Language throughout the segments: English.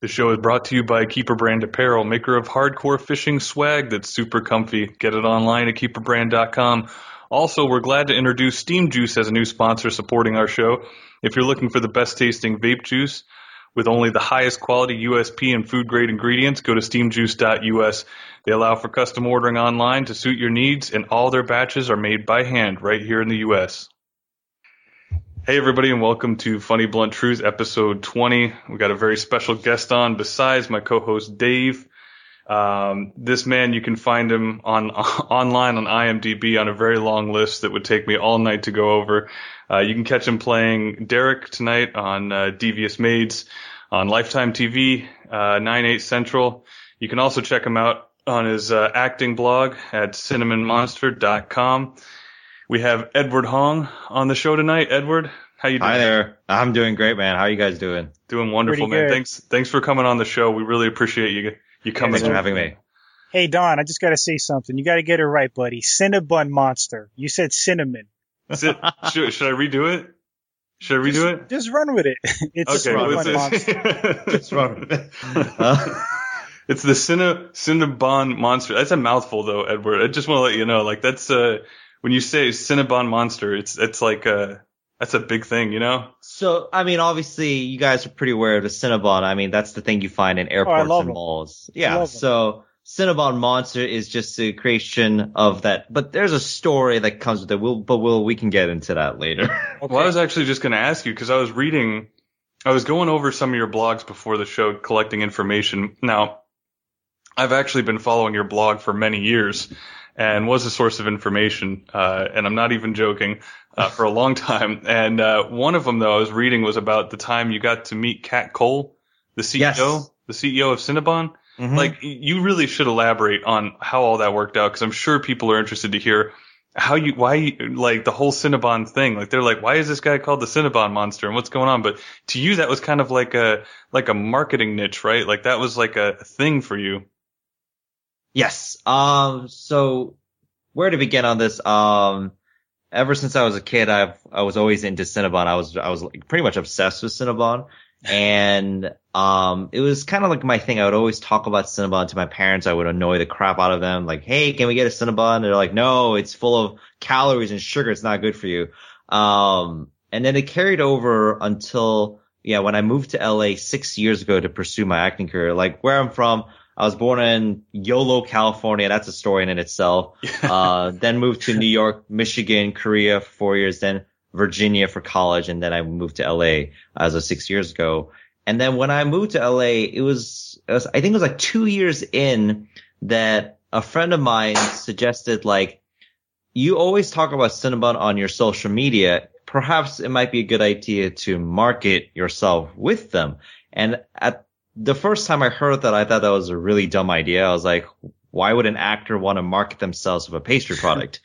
The show is brought to you by Keeper Brand Apparel, maker of hardcore fishing swag that's super comfy. Get it online at keeperbrand.com. Also, we're glad to introduce Steam Juice as a new sponsor supporting our show. If you're looking for the best tasting vape juice with only the highest quality USP and food grade ingredients, go to steamjuice.us. They allow for custom ordering online to suit your needs, and all their batches are made by hand right here in the US. Hey, everybody, and welcome to Funny Blunt Truth, episode 20. We got a very special guest on besides my co host Dave. Um, this man, you can find him on online on IMDb on a very long list that would take me all night to go over. Uh, you can catch him playing Derek tonight on uh, Devious Maids on Lifetime TV, uh, 9 8 Central. You can also check him out on his uh, acting blog at cinnamonmonster.com. We have Edward Hong on the show tonight. Edward, how you doing? Hi there. I'm doing great, man. How are you guys doing? Doing wonderful, man. Thanks, thanks for coming on the show. We really appreciate you you coming. Thanks for in. having me. Hey Don, I just gotta say something. You gotta get it right, buddy. Cinnabon monster. You said cinnamon. Is it- should, should I redo it? Should I redo just, it? Just run with it. It's Okay, a what's Cinnabon monster. Just run with it. Uh, It's the Cinna, Cinnabon monster. That's a mouthful though, Edward. I just want to let you know, like that's uh when you say Cinnabon monster, it's it's like uh that's a big thing, you know? so, I mean, obviously, you guys are pretty aware of the Cinnabon. I mean, that's the thing you find in airports love and 'em. malls. I Yeah. love 'em. So, Cinnabon Monster is just a creation of that, but there's a story that comes with it. We'll, but we'll, we can get into that later. Okay. Well, I was actually just going to ask you because I was reading, I was going over some of your blogs before the show, collecting information. Now, I've actually been following your blog for many years and was a source of information, uh, and I'm not even joking, uh, for a long time. And uh, one of them, though, I was reading was about the time you got to meet Kat Cole, the CEO, Yes. the CEO of Cinnabon. Mhm. Like, you really should elaborate on how all that worked out because I'm sure people are interested to hear how you, why, like the whole Cinnabon thing. Like, they're like, why is this guy called the Cinnabon monster and what's going on? But to you, that was kind of like a, like a marketing niche, right? Like, that was like a thing for you. Yes. Um. So, where to begin on this? Um. Ever since I was a kid, I've I was always into Cinnabon. I was I was like pretty much obsessed with Cinnabon, and um, it was kind of like my thing. I would always talk about Cinnabon to my parents. I would annoy the crap out of them. Like, hey, can we get a Cinnabon? They're like, no, it's full of calories and sugar. It's not good for you. Um. And then it carried over until yeah, when I moved to LA six years ago to pursue my acting career. Like where I'm from. I was born in Yolo, California. That's a story in itself. Uh, then moved to New York, Michigan, Korea for four years, then Virginia for college, and then I moved to LA as of six years ago. And then when I moved to LA, it was, it was I think it was like two years in that a friend of mine suggested like, you always talk about Cinnabon on your social media. Perhaps it might be a good idea to market yourself with them. And at the first time I heard that, I thought that was a really dumb idea. I was like, why would an actor want to market themselves with a pastry product?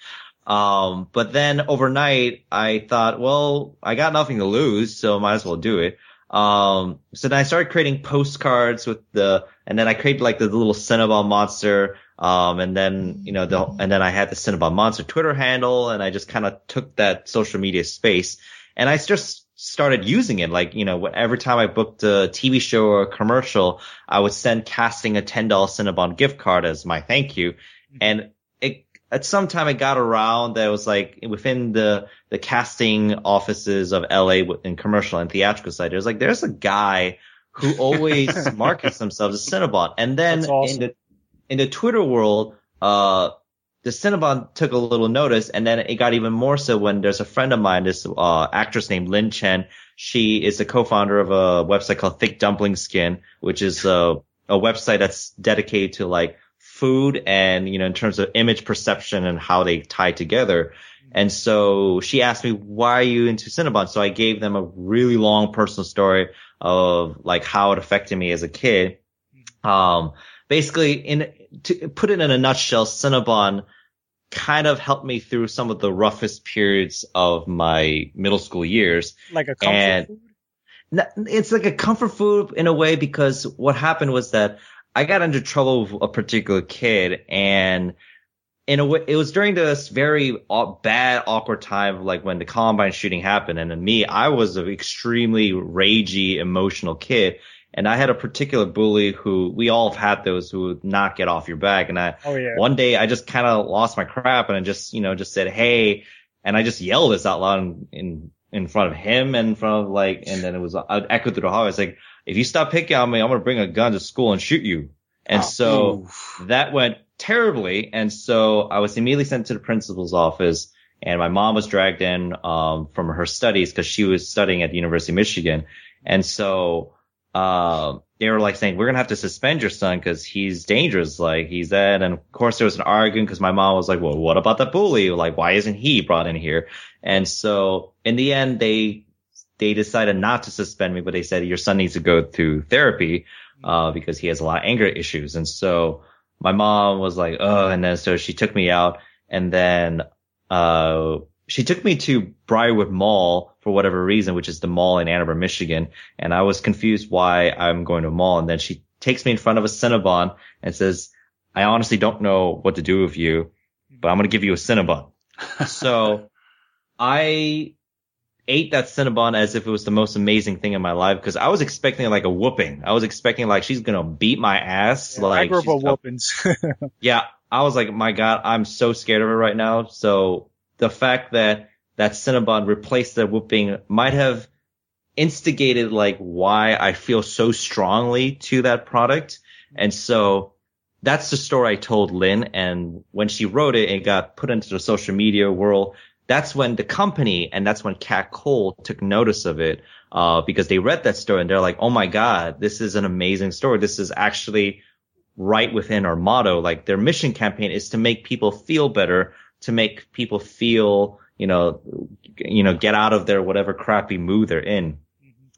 um, but then overnight, I thought, well, I got nothing to lose, so might as well do it. Um, so then I started creating postcards with the, and then I created like the little Cinnabon monster. Um, and then, you know, the, and then I had the Cinnabon monster Twitter handle and I just kind of took that social media space and I just started using it. Like, you know, every time I booked a TV show or a commercial, I would send casting a $10 Cinnabon gift card as my thank you. And it, at some time it got around that it was like within the, the casting offices of LA in commercial and theatrical side, there's like, there's a guy who always markets themselves as Cinnabon. And then awesome. in the, in the Twitter world, uh, the Cinnabon took a little notice and then it got even more so when there's a friend of mine, this, uh, actress named Lynn Chen. She is the co-founder of a website called Thick Dumpling Skin, which is a, a website that's dedicated to like food and, you know, in terms of image perception and how they tie together. And so she asked me, why are you into Cinnabon? So I gave them a really long personal story of like how it affected me as a kid. Um, basically in, to put it in a nutshell, Cinnabon kind of helped me through some of the roughest periods of my middle school years. Like a comfort And- food? It's like a comfort food in a way because what happened was that I got into trouble with a particular kid and in a way, it was during this very bad, awkward time, like when the Columbine shooting happened. And me, I was an extremely ragey, emotional kid. And I had a particular bully who we all have had those who would not get off your back. And I, Oh yeah. one day I just kind of lost my crap and I just, you know, just said, Hey, and I just yelled this out loud in, in, in front of him and in front of like, and then it was, I echoed through the hall. I was like, if you stop picking on me, I'm going to bring a gun to school and shoot you. And so Oof. that went terribly. And so I was immediately sent to the principal's office and my mom was dragged in, um, from her studies because she was studying at the University of Michigan. And so, um, they were like saying, we're going to have to suspend your son because he's dangerous. Like he's that. And of course there was an argument because my mom was like, well, what about the bully? Like, why isn't he brought in here? And so in the end, they, they decided not to suspend me, but they said your son needs to go through therapy, uh, because he has a lot of anger issues. And so my mom was like, oh, and then so she took me out and then, uh, she took me to Briarwood Mall for whatever reason, which is the mall in Ann Arbor, Michigan. And I was confused why I'm going to a mall. And then she takes me in front of a Cinnabon and says, I honestly don't know what to do with you, but I'm going to give you a Cinnabon. so I ate that Cinnabon as if it was the most amazing thing in my life because I was expecting like a whooping. I was expecting like she's going to beat my ass. Yeah, I like grew up whoopings. yeah, I was like, my God, I'm so scared of her right now. So the fact that that Cinnabon replaced the whooping might have instigated like why I feel so strongly to that product. And so that's the story I told Lynn. And when she wrote it, and got put into the social media world. That's when the company and that's when Kat Cole took notice of it, uh, because they read that story and they're like, Oh my God, this is an amazing story. This is actually right within our motto. Like their mission campaign is to make people feel better, to make people feel, you know, you know, get out of their whatever crappy mood they're in.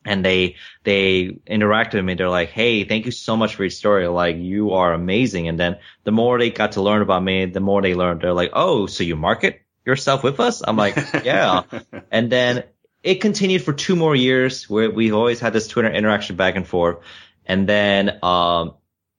And they, they interacted with me. They're like, Hey, thank you so much for your story. Like you are amazing. And then the more they got to learn about me, the more they learned. They're like, Oh, so you market yourself with us? I'm like, yeah. And then it continued for two more years where we always had this Twitter interaction back and forth. And then, um,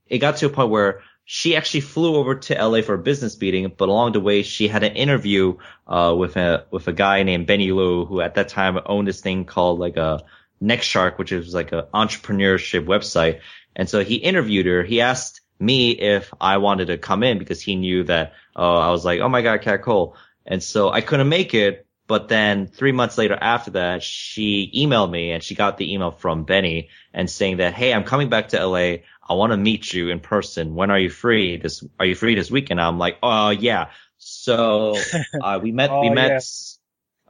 it got to a point where she actually flew over to LA for a business meeting, but along the way she had an interview, uh, with a, with a guy named Benny Luo, who at that time owned this thing called like a NextShark, which is like an entrepreneurship website. And so he interviewed her. He asked me if I wanted to come in because he knew that, uh, I was like, oh my God, Kat Cole. And so I couldn't make it. But then three months later after that, she emailed me and she got the email from Benny and saying that, Hey, I'm coming back to LA. I want to meet you in person. When are you free? This, are you free this weekend? I'm like, oh yeah. So, uh, we met, we Oh, met, yeah.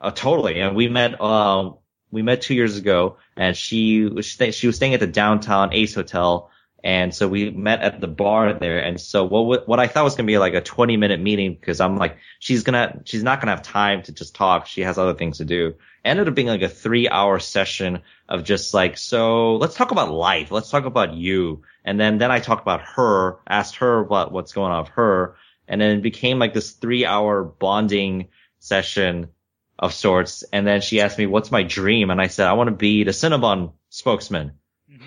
uh, totally. And we met, um, we met two years ago and she was, she was staying at the downtown Ace Hotel. And so we met at the bar there. And so what, what I thought was to be like a 20 minute meeting because I'm like, she's gonna, she's not to have time to just talk. She has other things to do. Ended up being like a three hour session of just like, so let's talk about life. Let's talk about you. And then, then I talked about her, asked her about what's going on with her. And then it became like this three hour bonding session of sorts. And then she asked me, what's my dream? And I said, I want to be the Cinnabon spokesman.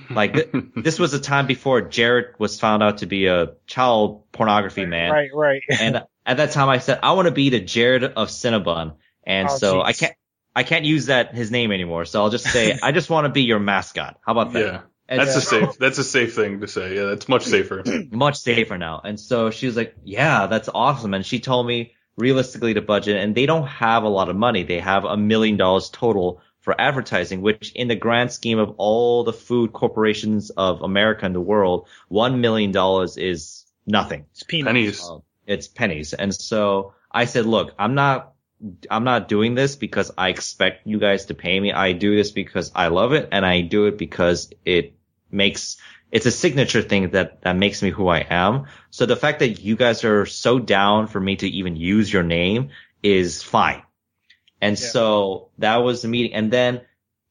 Like th- this was a time before Jared was found out to be a child pornography man. Right, right. And at that time I said, I want to be the Jared of Cinnabon. And Oh, so jeez. I can't, I can't use that, his name anymore. So I'll just say, I just want to be your mascot. How about that? yeah. And That's so- a safe. That's a safe thing to say. Yeah, that's much safer. much safer now. And so she was like, yeah, that's awesome. And she told me realistically to budget and they don't have a lot of money. They have a million dollars total for advertising, which in the grand scheme of all the food corporations of America and the world, one million dollars is nothing. It's. Pennies. Um, it's pennies. And so I said, look, I'm not, I'm not doing this because I expect you guys to pay me. I do this because I love it and I do it because it makes, it's a signature thing that, that makes me who I am. So the fact that you guys are so down for me to even use your name is fine. And Yeah. so that was the meeting. And then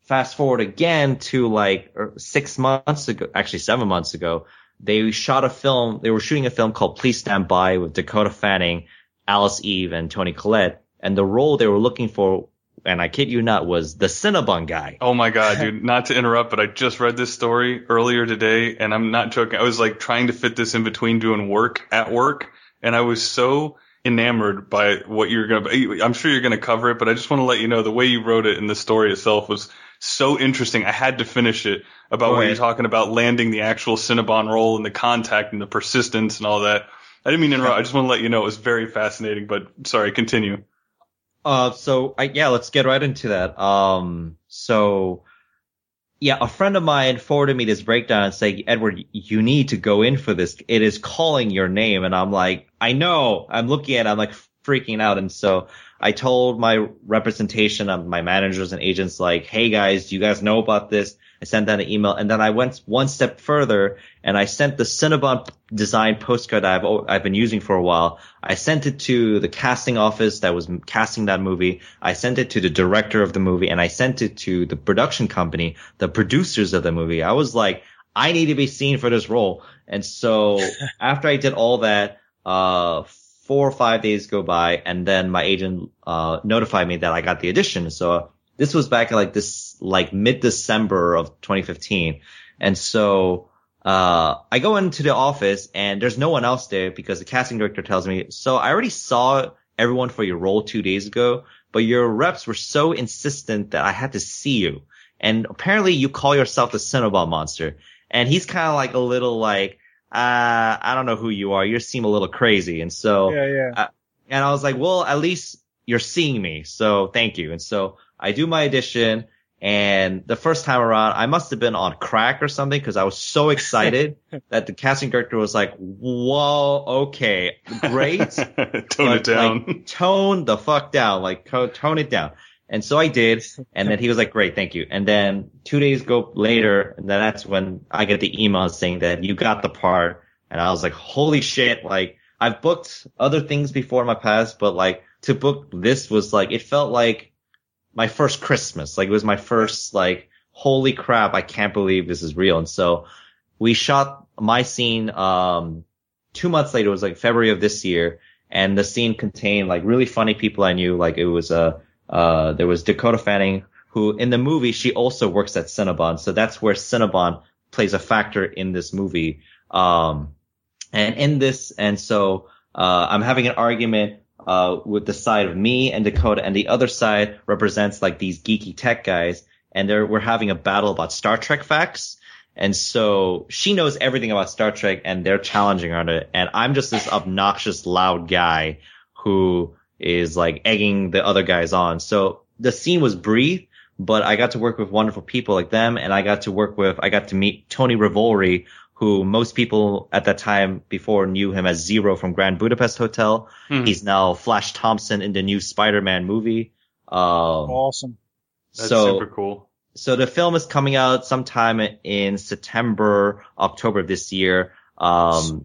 fast forward again to like er, six months ago, actually seven months ago, they shot a film. They were shooting a film called Please Stand By with Dakota Fanning, Alice Eve, and Toni Collette. And the role they were looking for, and I kid you not, was the Cinnabon guy. Oh my god, dude! Not to interrupt, but I just read this story earlier today, and I'm not joking. I was like trying to fit this in between doing work at work, and I was so enamored by what you're gonna. I'm sure you're gonna cover it, but I just want to let you know the way you wrote it and the story itself was so interesting. I had to finish it about what you're talking about landing the actual Cinnabon role and the contact and the persistence and all that. I didn't mean to interrupt. I just want to let you know it was very fascinating. But sorry, continue. Uh, so I, yeah, let's get right into that. Um, so yeah, a friend of mine forwarded me this breakdown and saying, Edward, you need to go in for this. It is calling your name. And I'm like, I know. I'm looking at it. I'm like freaking out. And so I told my representation of my managers and agents, like, Hey guys, do you guys know about this? I sent that an email and then I went one step further and I sent the Cinnabon design postcard I've, I've been using for a while. I sent it to the casting office that was casting that movie. I sent it to the director of the movie and I sent it to the production company, the producers of the movie. I was like, I need to be seen for this role. And so after I did all that, uh, four or five days go by and then my agent, uh, notified me that I got the audition. So this was back in like this, like mid December of 2015. And so, uh, I go into the office and there's no one else there because the casting director tells me, so I already saw everyone for your role two days ago, but your reps were so insistent that I had to see you. And apparently you call yourself the Cinnabon monster. And he's kind of like a little like, uh, I don't know who you are. You seem a little crazy. And so, yeah, yeah. Uh, and I was like, well, at least you're seeing me. So thank you. And so I do my audition and the first time around, I must have been on crack or something because I was so excited that the casting director was like, whoa, okay, great. tone it down. Like, tone the fuck down. Like, tone it down. And so I did. And then he was like, great, thank you. And then two days go later, and then that's when I get the email saying that you got the part. And I was like, holy shit. Like, I've booked other things before in my past, but like to book this was like, it felt like my first Christmas. Like it was my first like, holy crap, I can't believe this is real. And so we shot my scene, um, two months later. It was like February of this year. And the scene contained like really funny people I knew. Like it was, uh, uh, there was Dakota Fanning who in the movie, she also works at Cinnabon. So that's where Cinnabon plays a factor in this movie. Um, and in this, and so, uh, I'm having an argument uh, with the side of me and Dakota, and the other side represents like these geeky tech guys, and they're we're having a battle about Star Trek facts. And so she knows everything about Star Trek, and they're challenging her on it, and I'm just this obnoxious, loud guy who is like egging the other guys on. So the scene was brief, but I got to work with wonderful people like them, and I got to work with, I got to meet Tony Revolori, who most people at that time before knew him as Zero from Grand Budapest Hotel. Hmm. He's now Flash Thompson in the new Spider-Man movie. Um, Awesome. That's so, super cool. so the film is coming out sometime in September, October of this year. Um,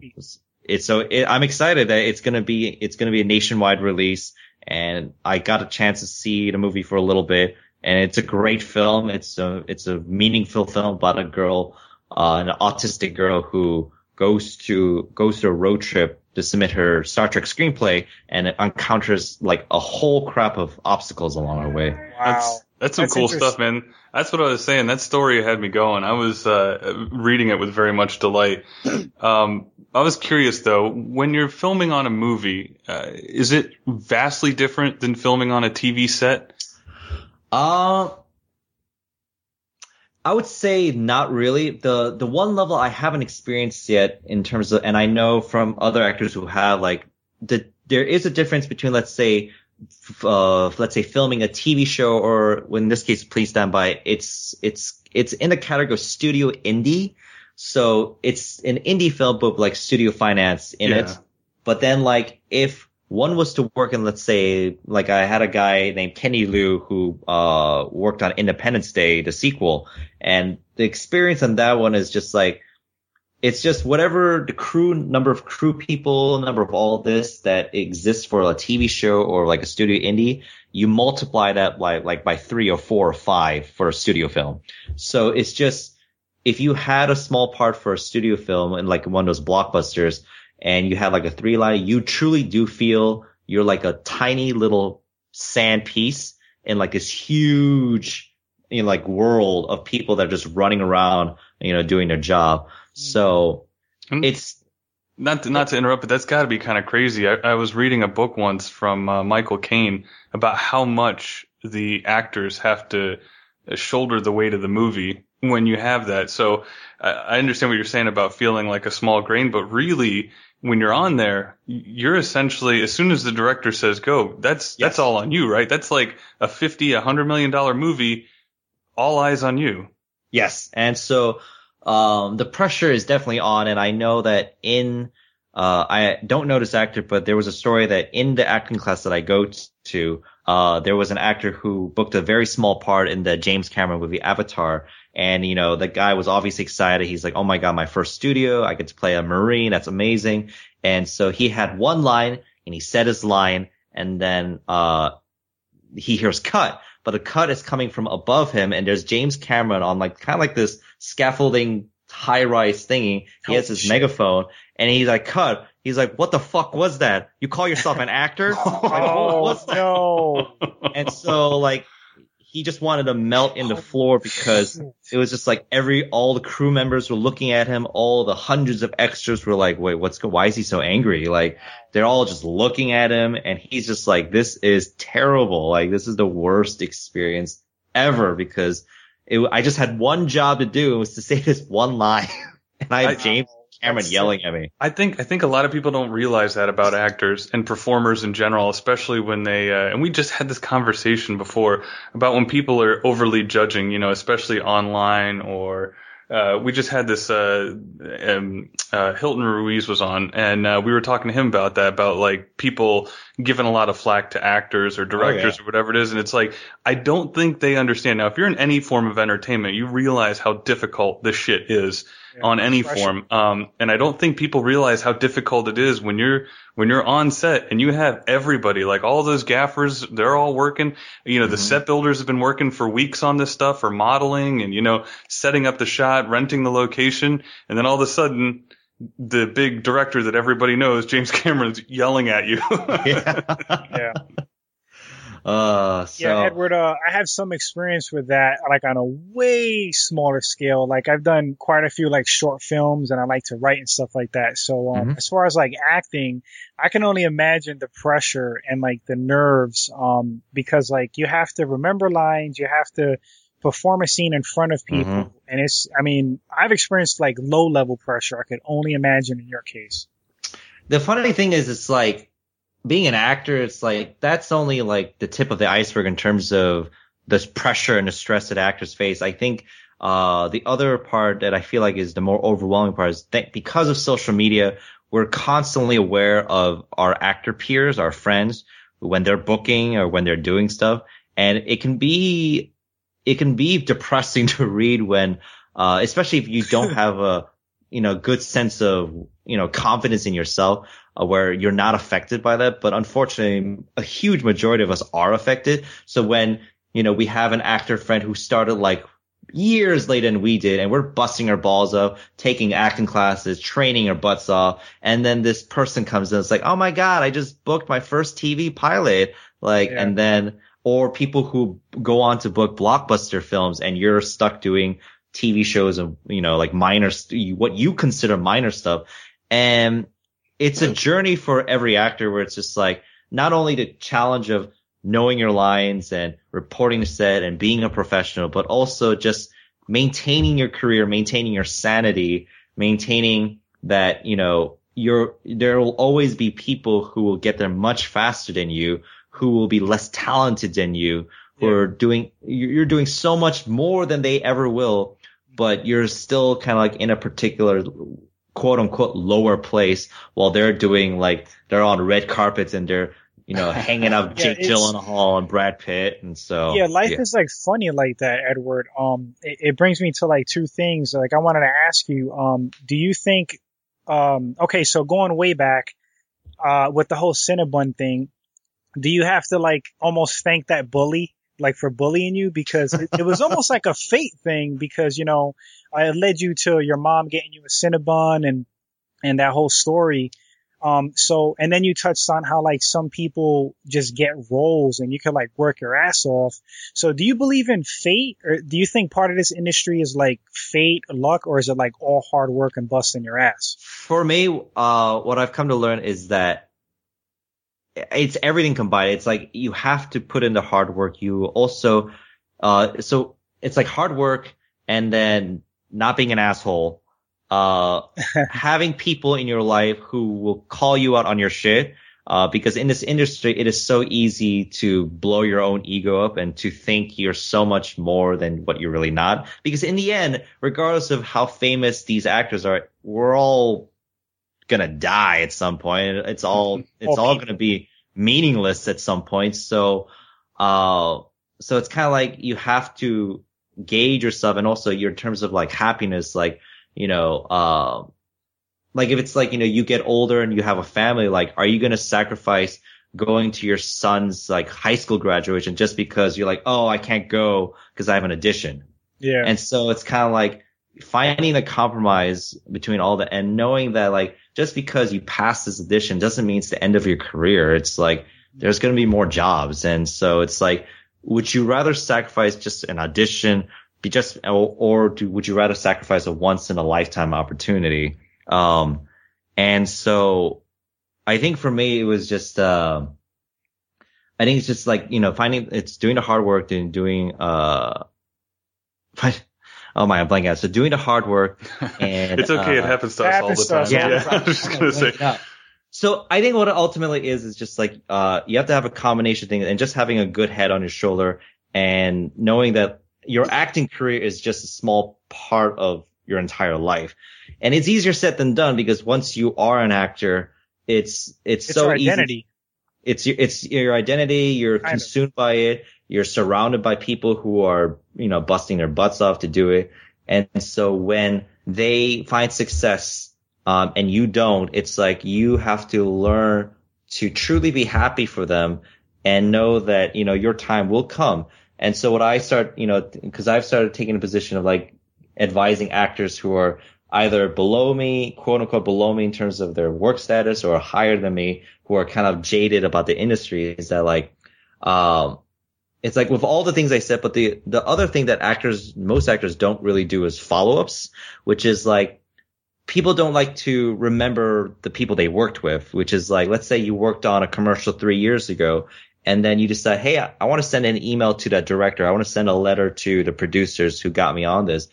it's so it, I'm excited that it's gonna be it's gonna be a nationwide release, and I got a chance to see the movie for a little bit, and it's a great film. It's a it's a meaningful film about a girl, uh, an autistic girl who goes to goes to a road trip to submit her Star Trek screenplay, and encounters like a whole crap of obstacles along her way. Wow. That's that's some That's cool stuff, man. That's what I was saying. That story had me going. I was uh, reading it with very much delight. Um, I was curious though, when you're filming on a movie, uh, is it vastly different than filming on a TV set? Uh, I would say not really. The the one level I haven't experienced yet in terms of, and I know from other actors who have like the there is a difference between let's say f- uh let's say filming a TV show or in this case Please Stand By. It's it's it's in the category of studio indie, so it's an indie film but like studio finance in Yeah. it. But then like if one was to work in, let's say, like I had a guy named Kenny Liu who, uh, worked on Independence Day, the sequel. And the experience on that one is just like, it's just whatever the crew, number of crew people, number of all this that exists for a TV show or like a studio indie, you multiply that by, like by three or four or five for a studio film. So it's just, if you had a small part for a studio film and like one of those blockbusters, and you have like a three line, you truly do feel you're like a tiny little sand piece in like this huge, you know, like world of people that are just running around, you know, doing their job. So Mm. it's, not to, not to interrupt, but that's got to be kind of crazy. I, I, was reading a book once from uh, Michael Caine about how much the actors have to shoulder the weight of the movie when you have that. So I, I understand what you're saying about feeling like a small grain, but really, when you're on there, you're essentially as soon as the director says go, that's yes. that's all on you, right? That's like a fifty, a hundred million dollar movie, all eyes on you. Yes, and so um, the pressure is definitely on, and I know that in uh, I don't know this actor, but there was a story that in the acting class that I go to, uh, there was an actor who booked a very small part in the James Cameron movie Avatar. And, you know, the guy was obviously excited. He's like, Oh my God, my first studio. I get to play a Marine. That's amazing. And so he had one line and he said his line and then, uh, he hears cut, but the cut is coming from above him and there's James Cameron on like, kind of like this scaffolding high rise thingy. He has his megaphone and he's like, cut. He's like, what the fuck was that? You call yourself an actor? oh, like, no. And so like, he just wanted to melt in the floor because it was just like every, all the crew members were looking at him. All the hundreds of extras were like, wait, what's, why is he so angry? Like, they're all just looking at him and he's just like, this is terrible. Like, this is the worst experience ever because it, I just had one job to do. It was to say this one line. and I had James Cameron yelling at me. I think I think a lot of people don't realize that about actors and performers in general, especially when they uh, and we just had this conversation before about when people are overly judging, you know, especially online or uh, we just had this uh, um, uh, Hilton Ruiz was on, and uh, we were talking to him about that, about like people giving a lot of flack to actors or directors oh, yeah. or whatever it is, and it's like I don't think they understand. Now, if you're in any form of entertainment, you realize how difficult this shit is on any form. Um, and I don't think people realize how difficult it is when you're when you're on set and you have everybody, like all those gaffers, they're all working. You know, mm-hmm. the set builders have been working for weeks on this stuff for modeling and you know setting up the shot, renting the location, and then all of a sudden the big director that everybody knows, James Cameron's yelling at you. yeah. yeah. Uh, so. Yeah, Edward, uh, I have some experience with that, like on a way smaller scale. Like I've done quite a few like short films and I like to write and stuff like that. So, um, mm-hmm. as far as like acting, I can only imagine the pressure and like the nerves, um, because like you have to remember lines, you have to perform a scene in front of people. Mm-hmm. And it's, I mean, I've experienced like low level pressure. I could only imagine in your case. The funny thing is, it's like, being an actor, it's like that's only like the tip of the iceberg in terms of the pressure and the stress that actors face. I think uh, the other part that I feel like is the more overwhelming part is that because of social media, we're constantly aware of our actor peers, our friends, when they're booking or when they're doing stuff, and it can be it can be depressing to read when, uh, especially if you don't have a you know good sense of you know confidence in yourself uh, where you're not affected by that. But unfortunately, a huge majority of us are affected. So when, you know, we have an actor friend who started like years later than we did and we're busting our balls up, taking acting classes, training our butts off. And then this person comes in, it's like, oh my God, I just booked my first TV pilot. Like, yeah. and then, or people who go on to book blockbuster films and you're stuck doing TV shows and, you know, like minor, what you consider minor stuff. And it's a journey for every actor where it's just like not only the challenge of knowing your lines and reporting the set and being a professional, but also just maintaining your career, maintaining your sanity, maintaining that, you know, you're, there will always be people who will get there much faster than you, who will be less talented than you, who yeah. are doing, you're doing so much more than they ever will, but you're still kind of like in a particular quote unquote lower place while they're doing like they're on red carpets and they're you know hanging out with yeah, Jake Gyllenhaal and Brad Pitt and so yeah life yeah. is like funny like that Edward um it, it, brings me to like two things like I wanted to ask you um do you think um okay so going way back uh with the whole Cinnabon thing do you have to like almost thank that bully like for bullying you because it, it was almost like a fate thing because you know I led you to your mom getting you a Cinnabon and and that whole story. Um, so, and then you touched on how like some people just get roles and you can like work your ass off. So do you believe in fate or do you think part of this industry is like fate, luck, or is it like all hard work and busting your ass? For me, uh, what I've come to learn is that it's everything combined. It's like you have to put in the hard work. You also, uh, so it's like hard work and then not being an asshole uh, having people in your life who will call you out on your shit. Uh, because in this industry, it is so easy to blow your own ego up and to think you're so much more than what you're really not. Because in the end, regardless of how famous these actors are, we're all gonna die at some point. It's all, it's okay. all gonna be meaningless at some point. So, uh, so it's kind of like you have to gauge yourself and also your terms of like happiness, like, you know, uh, like if it's like, you know, you get older and you have a family, like, are you going to sacrifice going to your son's like high school graduation just because you're like, oh, I can't go because I have an addition. Yeah. And so it's kind of like finding a compromise between all that and knowing that like just because you pass this addition doesn't mean it's the end of your career. It's like there's going to be more jobs. And so it's like, would you rather sacrifice just an audition be just, or, or do, would you rather sacrifice a once in a lifetime opportunity? Um, and so I think for me, it was just, uh, I think it's just like, you know, finding, it's doing the hard work and doing, uh, oh my, I'm blanking out. So doing the hard work and it's okay. Uh, it happens to us all the time. Yeah. yeah. I was just going to say. So I think what it ultimately is is just like uh you have to have a combination thing and just having a good head on your shoulder and knowing that your acting career is just a small part of your entire life. And it's easier said than done because once you are an actor, it's, it's, it's so identity. Easy. It's your, it's your identity. You're kind consumed of. by it. You're surrounded by people who are, you know, busting their butts off to do it. And so when they find success, um, and you don't, it's like you have to learn to truly be happy for them and know that, you know, your time will come. And so what I start, you know, cause I've started taking a position of like advising actors who are either below me, quote unquote, below me in terms of their work status or higher than me who are kind of jaded about the industry is that like, um, it's like with all the things I said, but the, the other thing that actors, most actors don't really do is follow ups, which is like, people don't like to remember the people they worked with, which is like, let's say you worked on a commercial three years ago and then you decide, hey, I, I want to send an email to that director. I want to send a letter to the producers who got me on this.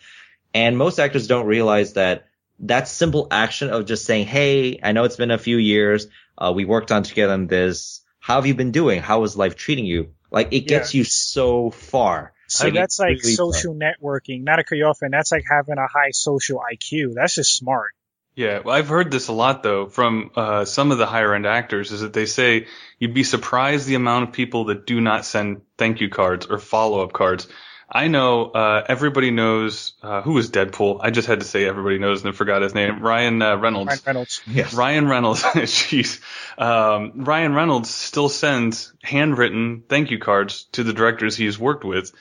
And most actors don't realize that that simple action of just saying, hey, I know it's been a few years. Uh, we worked on together on this. How have you been doing? How is life treating you? Like it gets yeah. you so far. So like, that's like really social fun. networking. Not a cut you that's like having a high social IQ. That's just smart. Yeah, well, I've heard this a lot though from uh, some of the higher end actors. Is that they say you'd be surprised the amount of people that do not send thank you cards or follow up cards. I know uh, everybody knows uh, who was Deadpool. I just had to say everybody knows and I forgot his name. Ryan uh, Reynolds. Ryan Reynolds. Yes. Ryan Reynolds. Jeez. Um, Ryan Reynolds still sends handwritten thank you cards to the directors he's worked with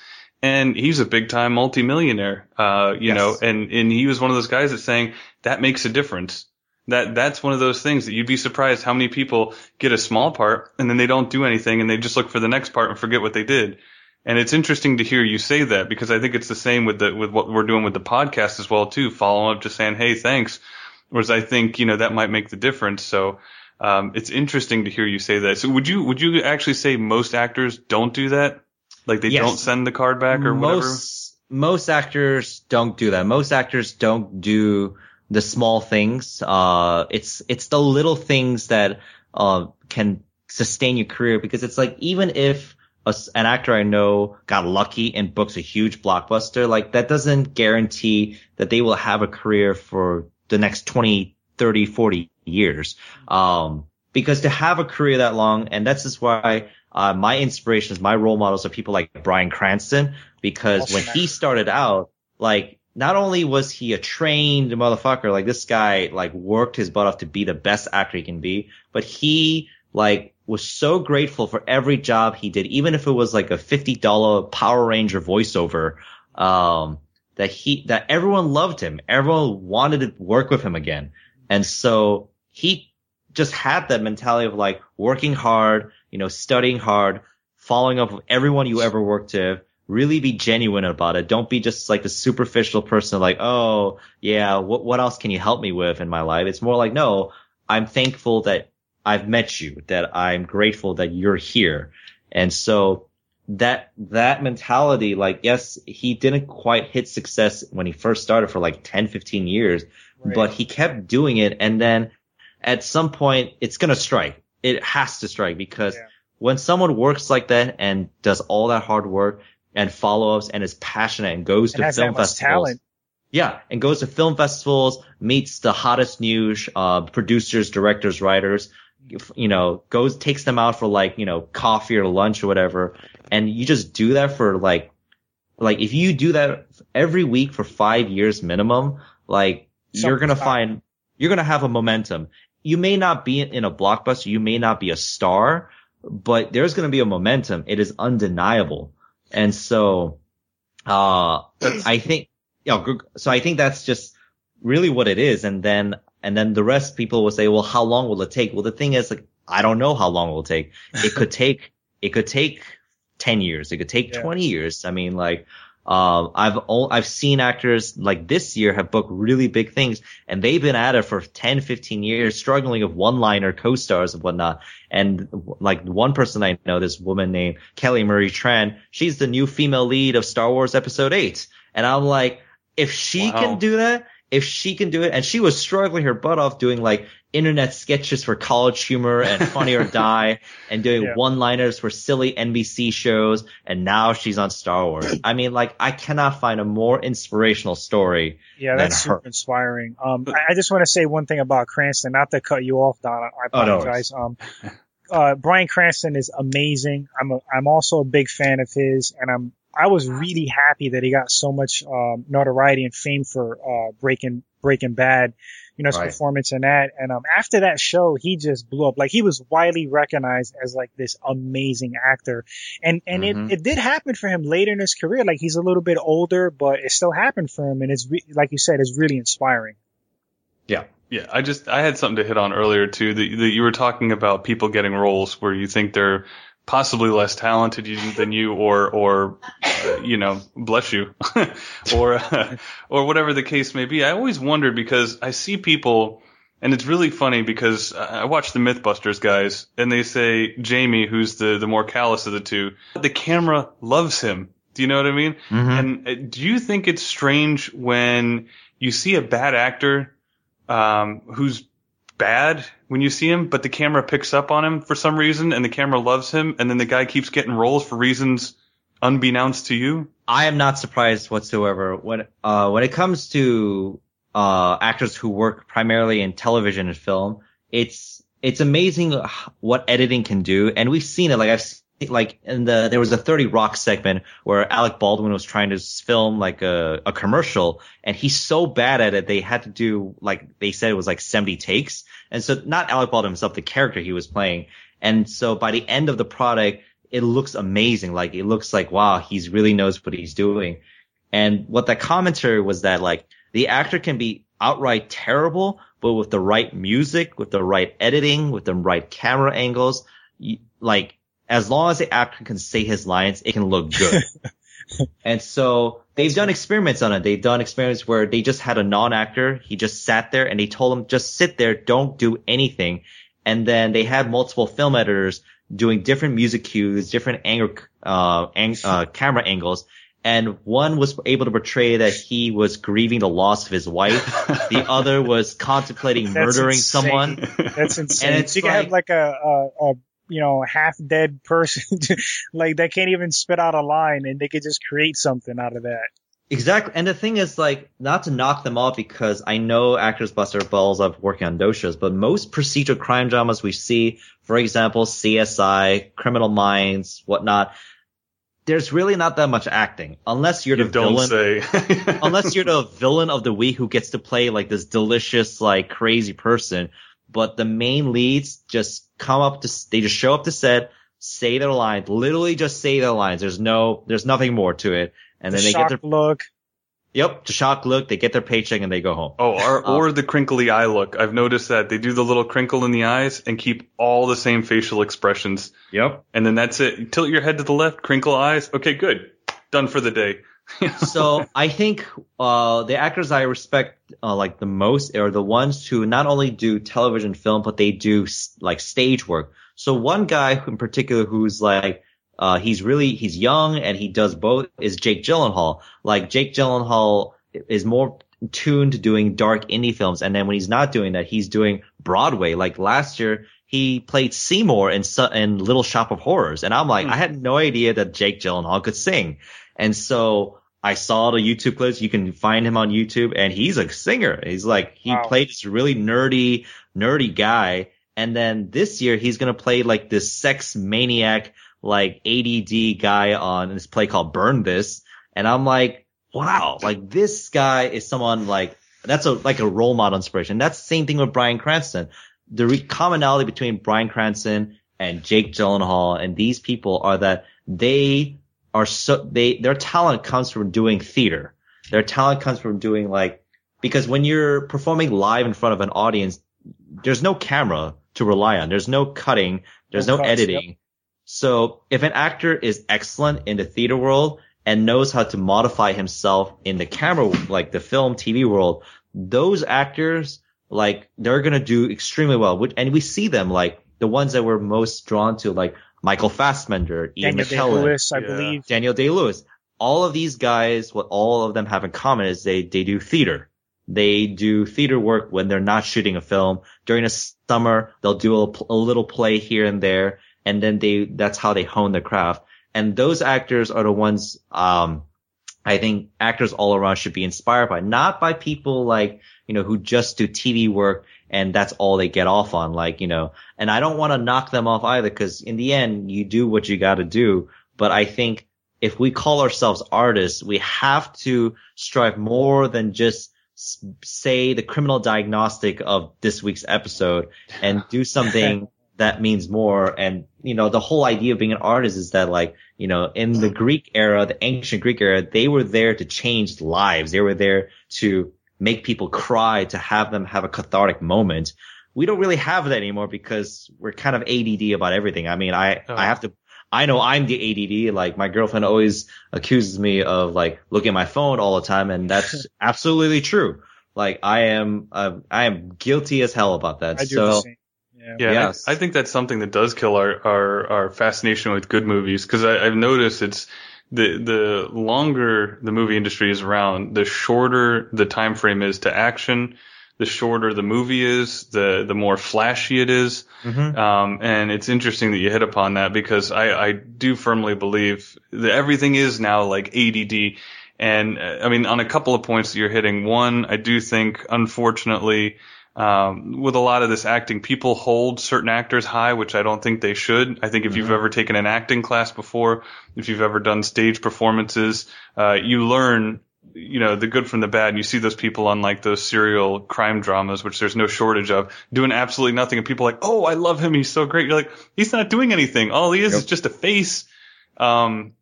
and he's a big time multimillionaire, uh, you yes. know, and, and he was one of those guys that's saying that makes a difference. That, that's one of those things that you'd be surprised how many people get a small part and then they don't do anything and they just look for the next part and forget what they did. And it's interesting to hear you say that because I think it's the same with the, with what we're doing with the podcast as well too, following up just saying, Hey, thanks. Whereas I think, you know, that might make the difference. So, um, it's interesting to hear you say that. So would you, would you actually say most actors don't do that? Like they yes. don't send the card back or most, whatever? Most actors don't do that. Most actors don't do the small things. Uh, it's, it's the little things that, uh, can sustain your career because it's like, even if a, an actor I know got lucky and books a huge blockbuster, like that doesn't guarantee that they will have a career for the next 20, 30, 40 years. Um, because to have a career that long, and that's just why uh, my inspirations, my role models are people like Bryan Cranston because when he started out, like not only was he a trained motherfucker, like this guy like worked his butt off to be the best actor he can be, but he like was so grateful for every job he did, even if it was like a $50 Power Ranger voiceover, um, that he, that everyone loved him. Everyone wanted to work with him again. And so he just had that mentality of like working hard, you know, studying hard, following up with everyone you ever worked with, really be genuine about it. Don't be just like the superficial person like, oh, yeah, what, what else can you help me with in my life? It's more like, no, I'm thankful that I've met you, that I'm grateful that you're here. And so that, that mentality, like, yes, he didn't quite hit success when he first started for like 10, 15 years, right. but he kept doing it. And then at some point, it's going to strike. It has to strike because yeah. when someone works like that and does all that hard work, and follow-ups and is passionate and goes to film festivals. Talent. Yeah, and goes to film festivals, meets the hottest new uh, producers, directors, writers, you know, goes takes them out for like you know coffee or lunch or whatever, and you just do that for like, like if you do that every week for five years minimum, like Something's you're gonna find you're gonna have a momentum. You may not be in a blockbuster, you may not be a star, but there's gonna be a momentum. It is undeniable. And so, uh, I think, you know, so I think that's just really what it is. And then, and then the rest people will say, well, how long will it take? Well, the thing is, like, I don't know how long it will take. It could take, it could take 10 years. It could take yeah. 20 years. I mean, like, uh, I've I've seen actors like this year have booked really big things, and they've been at it for 10, 15 years, struggling with one-liner co-stars and whatnot. And like one person I know, this woman named Kelly Marie Tran, she's the new female lead of Star Wars Episode Eight, and I'm like, if she wow. can do that, if she can do it, and she was struggling her butt off doing like internet sketches for college humor and Funny or Die and doing yeah. one-liners for silly NBC shows, and now she's on Star Wars. I mean, like, I cannot find a more inspirational story. Yeah, that's super inspiring. Um, I just want to say one thing about Cranston, not to cut you off, Donna. I apologize. Oh, no. Um, uh, Bryan Cranston is amazing. I'm a, I'm also a big fan of his, and I'm I was really happy that he got so much um, notoriety and fame for uh, Breaking Breaking Bad. You know his right. performance in that, and um, after that show, he just blew up. Like he was widely recognized as like this amazing actor, and and mm-hmm. it, it did happen for him later in his career. Like he's a little bit older, but it still happened for him, and it's re- like you said, it's really inspiring. Yeah, yeah, I just I had something to hit on earlier too that, that you were talking about people getting roles where you think they're possibly less talented than you or or uh, you know bless you. Or uh, or whatever the case may be. I always wondered because i see people and it's really funny because i watch the mythbusters guys and they say jamie who's the the more callous of the two the camera loves him. Do you know what i mean? Mm-hmm. and uh, do you think it's strange when you see a bad actor um, who's bad when you see him, but the camera picks up on him for some reason and the camera loves him and then the guy keeps getting roles for reasons unbeknownst to you? I am not surprised whatsoever. When uh when it comes to uh actors who work primarily in television and film, it's it's amazing what editing can do and we've seen it like I've like in the there was a 30 rock segment where Alec Baldwin was trying to film like a, a commercial and he's so bad at it they had to do like they said it was like 70 takes. And so not Alec Baldwin himself the character he was playing. And so by the end of the product it looks amazing. Like it looks like wow he's really knows what he's doing. And what that commentary was that like the actor can be outright terrible but with the right music with the right editing with the right camera angles like as long as the actor can say his lines, it can look good. and so they've done experiments on it. They've done experiments where they just had a non-actor. He just sat there and they told him, just sit there, don't do anything. And then they had multiple film editors doing different music cues, different angle, uh, ang- uh, camera angles. And one was able to portray that he was grieving the loss of his wife. the other was contemplating murdering insane. someone. That's insane. And so you like, can have like a, a, a you know, half dead person, like they can't even spit out a line and they could just create something out of that. Exactly. And the thing is like, not to knock them off because I know actors bust their balls of working on those shows, but most procedural crime dramas we see, for example, CSI, Criminal Minds, whatnot, there's really not that much acting unless you're you the villain. unless you're the villain of the week who gets to play like this delicious, like crazy person. But the main leads just come up to, they just show up to set, say their lines, literally just say their lines. There's no, there's nothing more to it. And the then they get their look. Yep, the shock look. They get their paycheck and they go home. Oh, or, um, or the crinkly eye look. I've noticed that they do the little crinkle in the eyes and keep all the same facial expressions. Yep. And then that's it. Tilt your head to the left, crinkle eyes. Okay, good. Done for the day. so I think uh, the actors I respect uh, like the most are the ones who not only do television film but they do like stage work. So one guy in particular who's like uh, he's really he's young and he does both is Jake Gyllenhaal. Like Jake Gyllenhaal is more tuned to doing dark indie films, and then when he's not doing that, he's doing Broadway. Like last year, he played Seymour in, in Little Shop of Horrors, and I'm like, mm. I had no idea that Jake Gyllenhaal could sing. And so I saw the YouTube clips. You can find him on YouTube and he's a singer. He's like, he wow. played this really nerdy, nerdy guy. And then this year he's going to play like this sex maniac, like ADD guy on this play called Burn This. And I'm like, wow, like this guy is someone like, that's a, like a role model inspiration. That's the same thing with Bryan Cranston. The re- commonality between Bryan Cranston and Jake Gyllenhaal and these people are that they are so they their talent comes from doing theater. Their talent comes from doing like because when you're performing live in front of an audience, there's no camera to rely on. There's no cutting. There's no, no cuts, editing. Yep. So if an actor is excellent in the theater world and knows how to modify himself in the camera, like the film, TV world, those actors, like, they're going to do extremely well. And we see them, like, the ones that we're most drawn to, like Michael Fassbender, Ian Daniel McKellen, Day-Lewis, I yeah. believe. Daniel Day-Lewis. All of these guys, what all of them have in common is they, they do theater. They do theater work when they're not shooting a film. During the summer, they'll do a, a little play here and there, and then they, that's how they hone their craft. And those actors are the ones, um, I think actors all around should be inspired by, not by people like, you know, who just do TV work and that's all they get off on. Like, you know, and I don't want to knock them off either because in the end, you do what you got to do. But I think if we call ourselves artists, we have to strive more than just say the criminal diagnostic of this week's episode and do something that means more. And, you know, the whole idea of being an artist is that like, you know, in the Greek era, the ancient Greek era, they were there to change lives. They were there to make people cry to have them have a cathartic moment. We don't really have that anymore because we're kind of ADD about everything. I mean, I, oh. I have to, I know I'm the ADD. Like my girlfriend always accuses me of like looking at my phone all the time. And that's absolutely true. Like I am, uh, I am guilty as hell about that. I do so, yeah, yeah yes. I, I, think that's something that does kill our, our, our fascination with good movies. Cause I, I've noticed it's, the the longer the movie industry is around, the shorter the time frame is to action, the shorter the movie is, the the more flashy it is. Mm-hmm. Um, and it's interesting that you hit upon that because I, I do firmly believe that everything is now like ADD. And I mean, on a couple of points that you're hitting, one, I do think, unfortunately, um, with a lot of this acting, people hold certain actors high, which I don't think they should. I think if mm-hmm. you've ever taken an acting class before, if you've ever done stage performances, uh, you learn, you know, the good from the bad. And you see those people on like those serial crime dramas, which there's no shortage of, doing absolutely nothing. And people are like, oh, I love him. He's so great. You're like, he's not doing anything. All he is yep. is just a face. Um,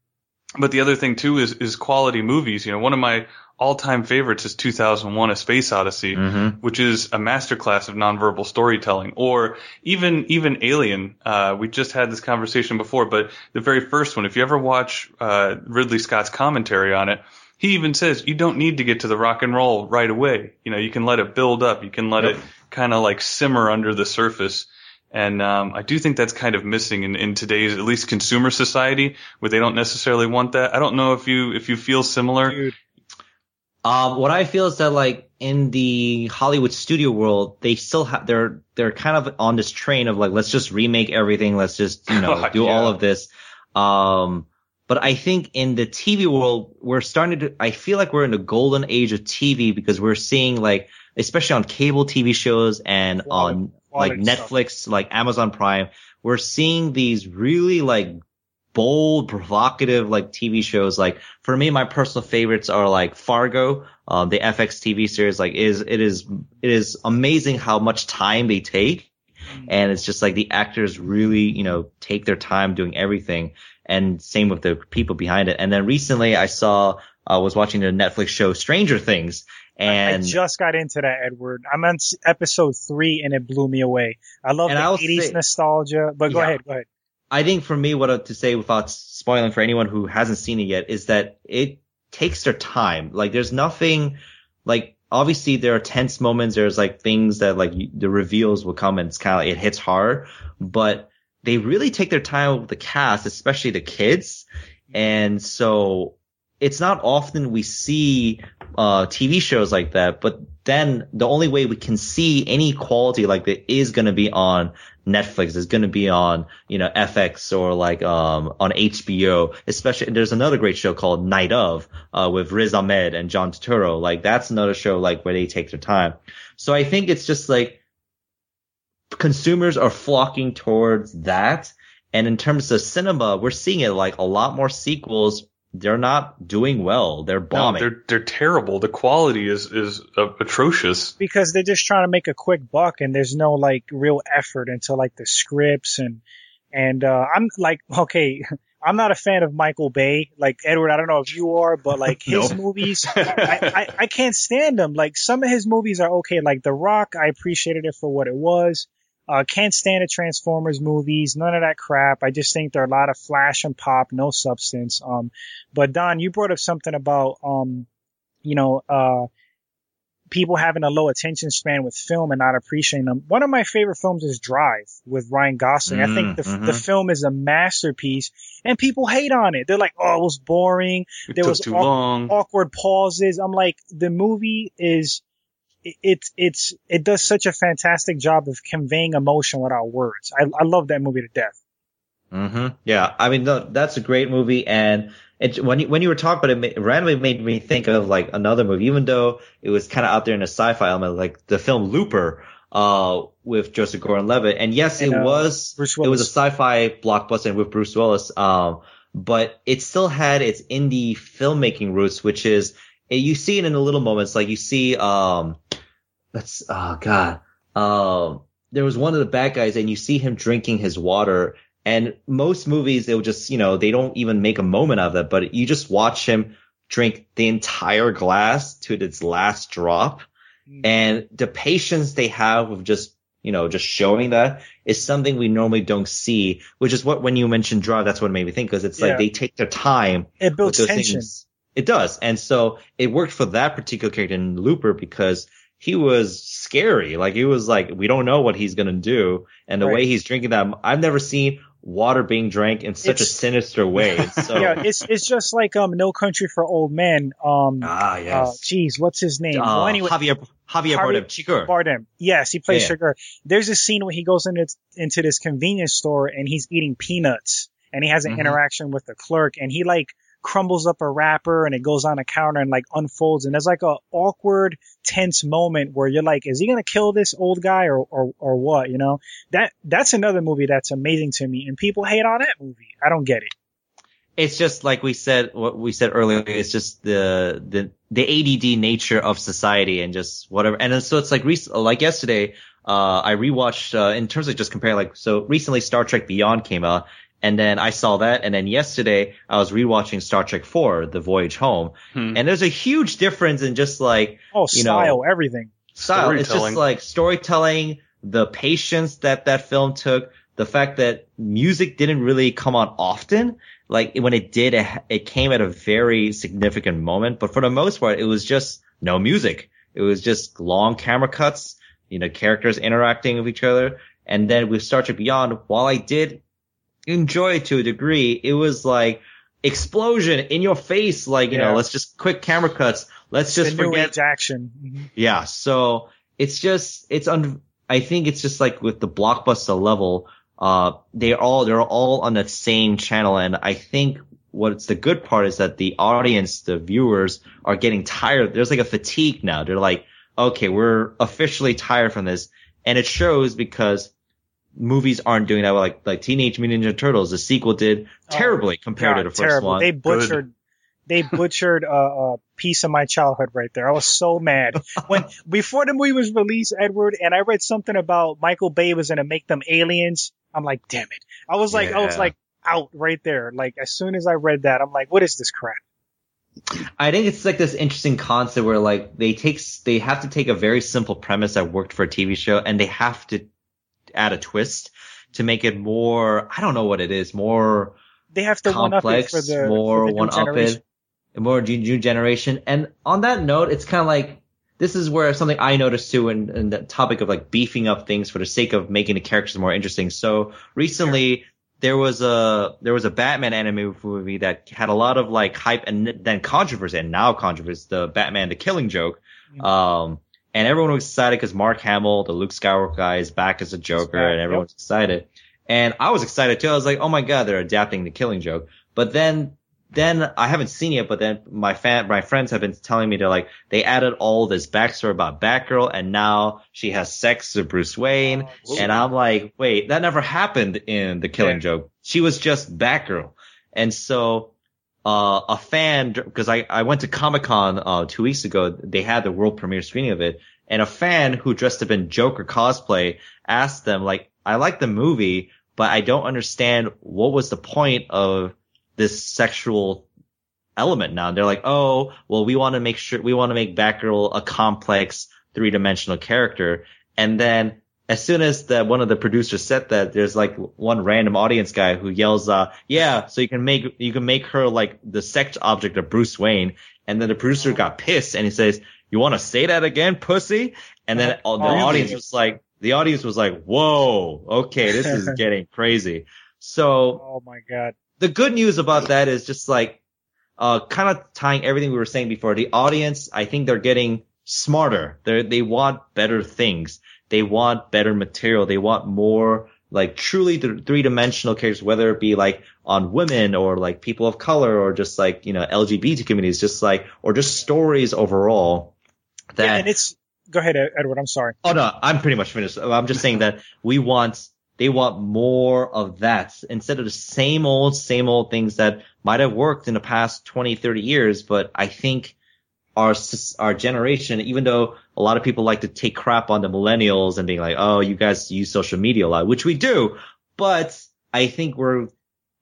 but the other thing too is is quality movies. You know, one of my all-time favorites is 2001: A Space Odyssey, mm-hmm. which is a masterclass of nonverbal storytelling. Or even even Alien. Uh, we just had this conversation before, but the very first one. If you ever watch uh, Ridley Scott's commentary on it, he even says you don't need to get to the rock and roll right away. You know, you can let it build up. You can let yep. it kind of like simmer under the surface. And um, I do think that's kind of missing in, in today's at least consumer society where they don't necessarily want that. I don't know if you if you feel similar. Dude. Um, what I feel is that like in the Hollywood studio world, they still have they're they're kind of on this train of like let's just remake everything, let's just you know do yeah. all of this. Um, but I think in the TV world, we're starting to. I feel like we're in the golden age of TV because we're seeing like especially on cable TV shows and on like Netflix, stuff. like Amazon Prime, we're seeing these really like bold, provocative like TV shows. Like for me, my personal favorites are like Fargo, um, the FX TV series. Like is it is it is amazing how much time they take, and it's just like the actors really you know take their time doing everything. And same with the people behind it. And then recently I saw uh, was watching the Netflix show Stranger Things, and I just got into that, Edward. I'm on episode three, and it blew me away. I love the '80s say, nostalgia, but go yeah, ahead, go ahead. I think for me, what to say without spoiling for anyone who hasn't seen it yet is that it takes their time. Like, there's nothing like obviously there are tense moments. There's like things that like the reveals will come and it's kind of like it hits hard, but they really take their time with the cast, especially the kids. And so it's not often we see uh, TV shows like that, but then the only way we can see any quality like that is going to be on Netflix. It's going to be on, you know, FX or like, um, on HBO, especially, there's another great show called Night of, uh, with Riz Ahmed and John Turturro. Like that's another show like where they take their time. So I think it's just like consumers are flocking towards that. And in terms of cinema, we're seeing it like a lot more sequels they're not doing well. They're bombing. No, they're they're terrible. The quality is is uh, atrocious because they're just trying to make a quick buck, and there's no like real effort into like the scripts and and uh, I'm like okay. I'm not a fan of Michael Bay. Like Edward, I don't know if you are, but like his movies, I, I, I can't stand them. Like some of his movies are okay. Like The Rock, I appreciated it for what it was. Uh, can't stand the Transformers movies, none of that crap. I just think they're a lot of flash and pop, no substance. Um, but Don, you brought up something about, um, you know, uh, people having a low attention span with film and not appreciating them. One of my favorite films is Drive with Ryan Gosling. Mm, I think the, mm-hmm. the film is a masterpiece and people hate on it. They're like, oh, it was boring. It there was au- awkward pauses. I'm like, the movie is it's it's it does such a fantastic job of conveying emotion without words. I I love that movie to death. Mm-hmm. Yeah, I mean no, that's a great movie, and it, when you, when you were talking about it, it randomly made me think of like another movie, even though it was kind of out there in a sci-fi element, like the film Looper, uh, with Joseph Gordon-Levitt, and yes, and, it uh, was it was a sci-fi blockbuster with Bruce Willis, um, but it still had its indie filmmaking roots, which is you see it in the little moments, like you see, um, that's, oh god, um, there was one of the bad guys and you see him drinking his water and most movies, they'll just, you know, they don't even make a moment of it, but you just watch him drink the entire glass to its last drop. Mm. And the patience they have of just, you know, just showing that is something we normally don't see, which is what, when you mentioned Drive, that's what made me think, because it's yeah. like they take their time. It builds tension. Things. It does. And so it worked for that particular character in Looper because he was scary. Like he was like, we don't know what he's going to do. And the right. way he's drinking that, I've never seen water being drank in such it's, a sinister way. So. yeah, it's, it's just like, um, No Country for Old Men. Um, ah, yes. Uh, geez, what's his name? Uh, well, anyway, Javier, Javier Bardem, Chigurh. Bardem. Yes, he plays yeah. Chigurh. There's a scene where he goes into, into this convenience store and he's eating peanuts and he has an mm-hmm. interaction with the clerk and he like, crumbles up a wrapper and it goes on a counter and like unfolds. And there's like a awkward tense moment where you're like is he gonna kill this old guy or or, or what you know? That that's another movie that's amazing to me and people hate on that movie. I don't get it. It's just like we said what we said earlier it's just the the the ADD nature of society and just whatever. And so it's like like yesterday uh, I rewatched, uh, in terms of just comparing, like, so recently Star Trek Beyond came out, and then I saw that. And then yesterday I was rewatching Star Trek 4, The Voyage Home. Hmm. And there's a huge difference in just like, oh, you style, know, everything. Style. It's just like storytelling, the patience that that film took, the fact that music didn't really come on often. Like when it did, it, it came at a very significant moment. But for the most part, it was just no music. It was just long camera cuts, you know, characters interacting with each other. And then with Star Trek Beyond, while I did enjoy to a degree. It was like explosion in your face, like, you yeah. know, let's just quick camera cuts. Let's just forget action. Mm-hmm. Yeah. So it's just, it's un, I think it's just like with the blockbuster level, uh, they all, they're all on the same channel. And I think what's the good part is that the audience, the viewers are getting tired. There's like a fatigue now. They're like, okay, we're officially tired from this. And it shows because movies aren't doing that well. Like like Teenage Mutant Ninja Turtles, the sequel did oh, terribly oh, compared God, to the first terrible. one. They butchered. Good. They butchered uh, uh, a, a, piece of my childhood right there. I was so mad when before the movie was released, Edward, and I read something about Michael Bay was gonna make them aliens. I'm like, damn it! I was like, yeah. I was like out right there. Like as soon as I read that, I'm like, what is this crap? I think it's like this interesting concept where like they take they have to take a very simple premise that worked for a TV show and they have to add a twist to make it more I don't know what it is more they have to complex, one up it for the more one up it more new generation and on that note it's kind of like this is where something I noticed too in, in the topic of like beefing up things for the sake of making the characters more interesting. So recently there was a there was a Batman anime movie that had a lot of like hype and then controversy and now controversy. The Batman the Killing Joke, mm-hmm. um, and everyone was excited because Mark Hamill, the Luke Skywalker guy, is back as a Joker, and everyone was excited. And I was excited too. I was like, oh my god, they're adapting the Killing Joke. But then then I haven't seen it, but then my fan, my friends have been telling me they're like, they added all this backstory about Batgirl and now she has sex with Bruce Wayne. Oh, and I'm like, wait, that never happened in The Killing yeah. Joke. She was just Batgirl. And so, uh, a fan, cause I, I went to Comic Con, uh, two weeks ago. They had the world premiere screening of it and a fan who dressed up in Joker cosplay asked them like, I like the movie, but I don't understand what was the point of this sexual element now. They're like, oh, well, we want to make sure, we want to make Batgirl a complex three dimensional character. And then as soon as the, one of the producers said that, there's like one random audience guy who yells, uh, yeah, so you can make, you can make her like the sex object of Bruce Wayne. And then the producer got pissed and he says, you want to say that again, pussy? And then the audience was like, the audience was like, whoa, okay, this is getting crazy. So, oh my god, the good news about that is just like, uh, kind of tying everything we were saying before. The audience, I think they're getting smarter. They they want better things. They want better material. They want more like truly th- three dimensional characters, whether it be like on women or like people of color or just like, you know, LGBT communities, just like, or just stories overall. That, yeah, and it's, go ahead, Edward. I'm sorry. Oh no, I'm pretty much finished. I'm just saying that we want they want more of that instead of the same old, same old things that might have worked in the past 20, 30 years. But I think our, our generation, even though a lot of people like to take crap on the millennials and being like, oh, you guys use social media a lot, which we do, but I think we're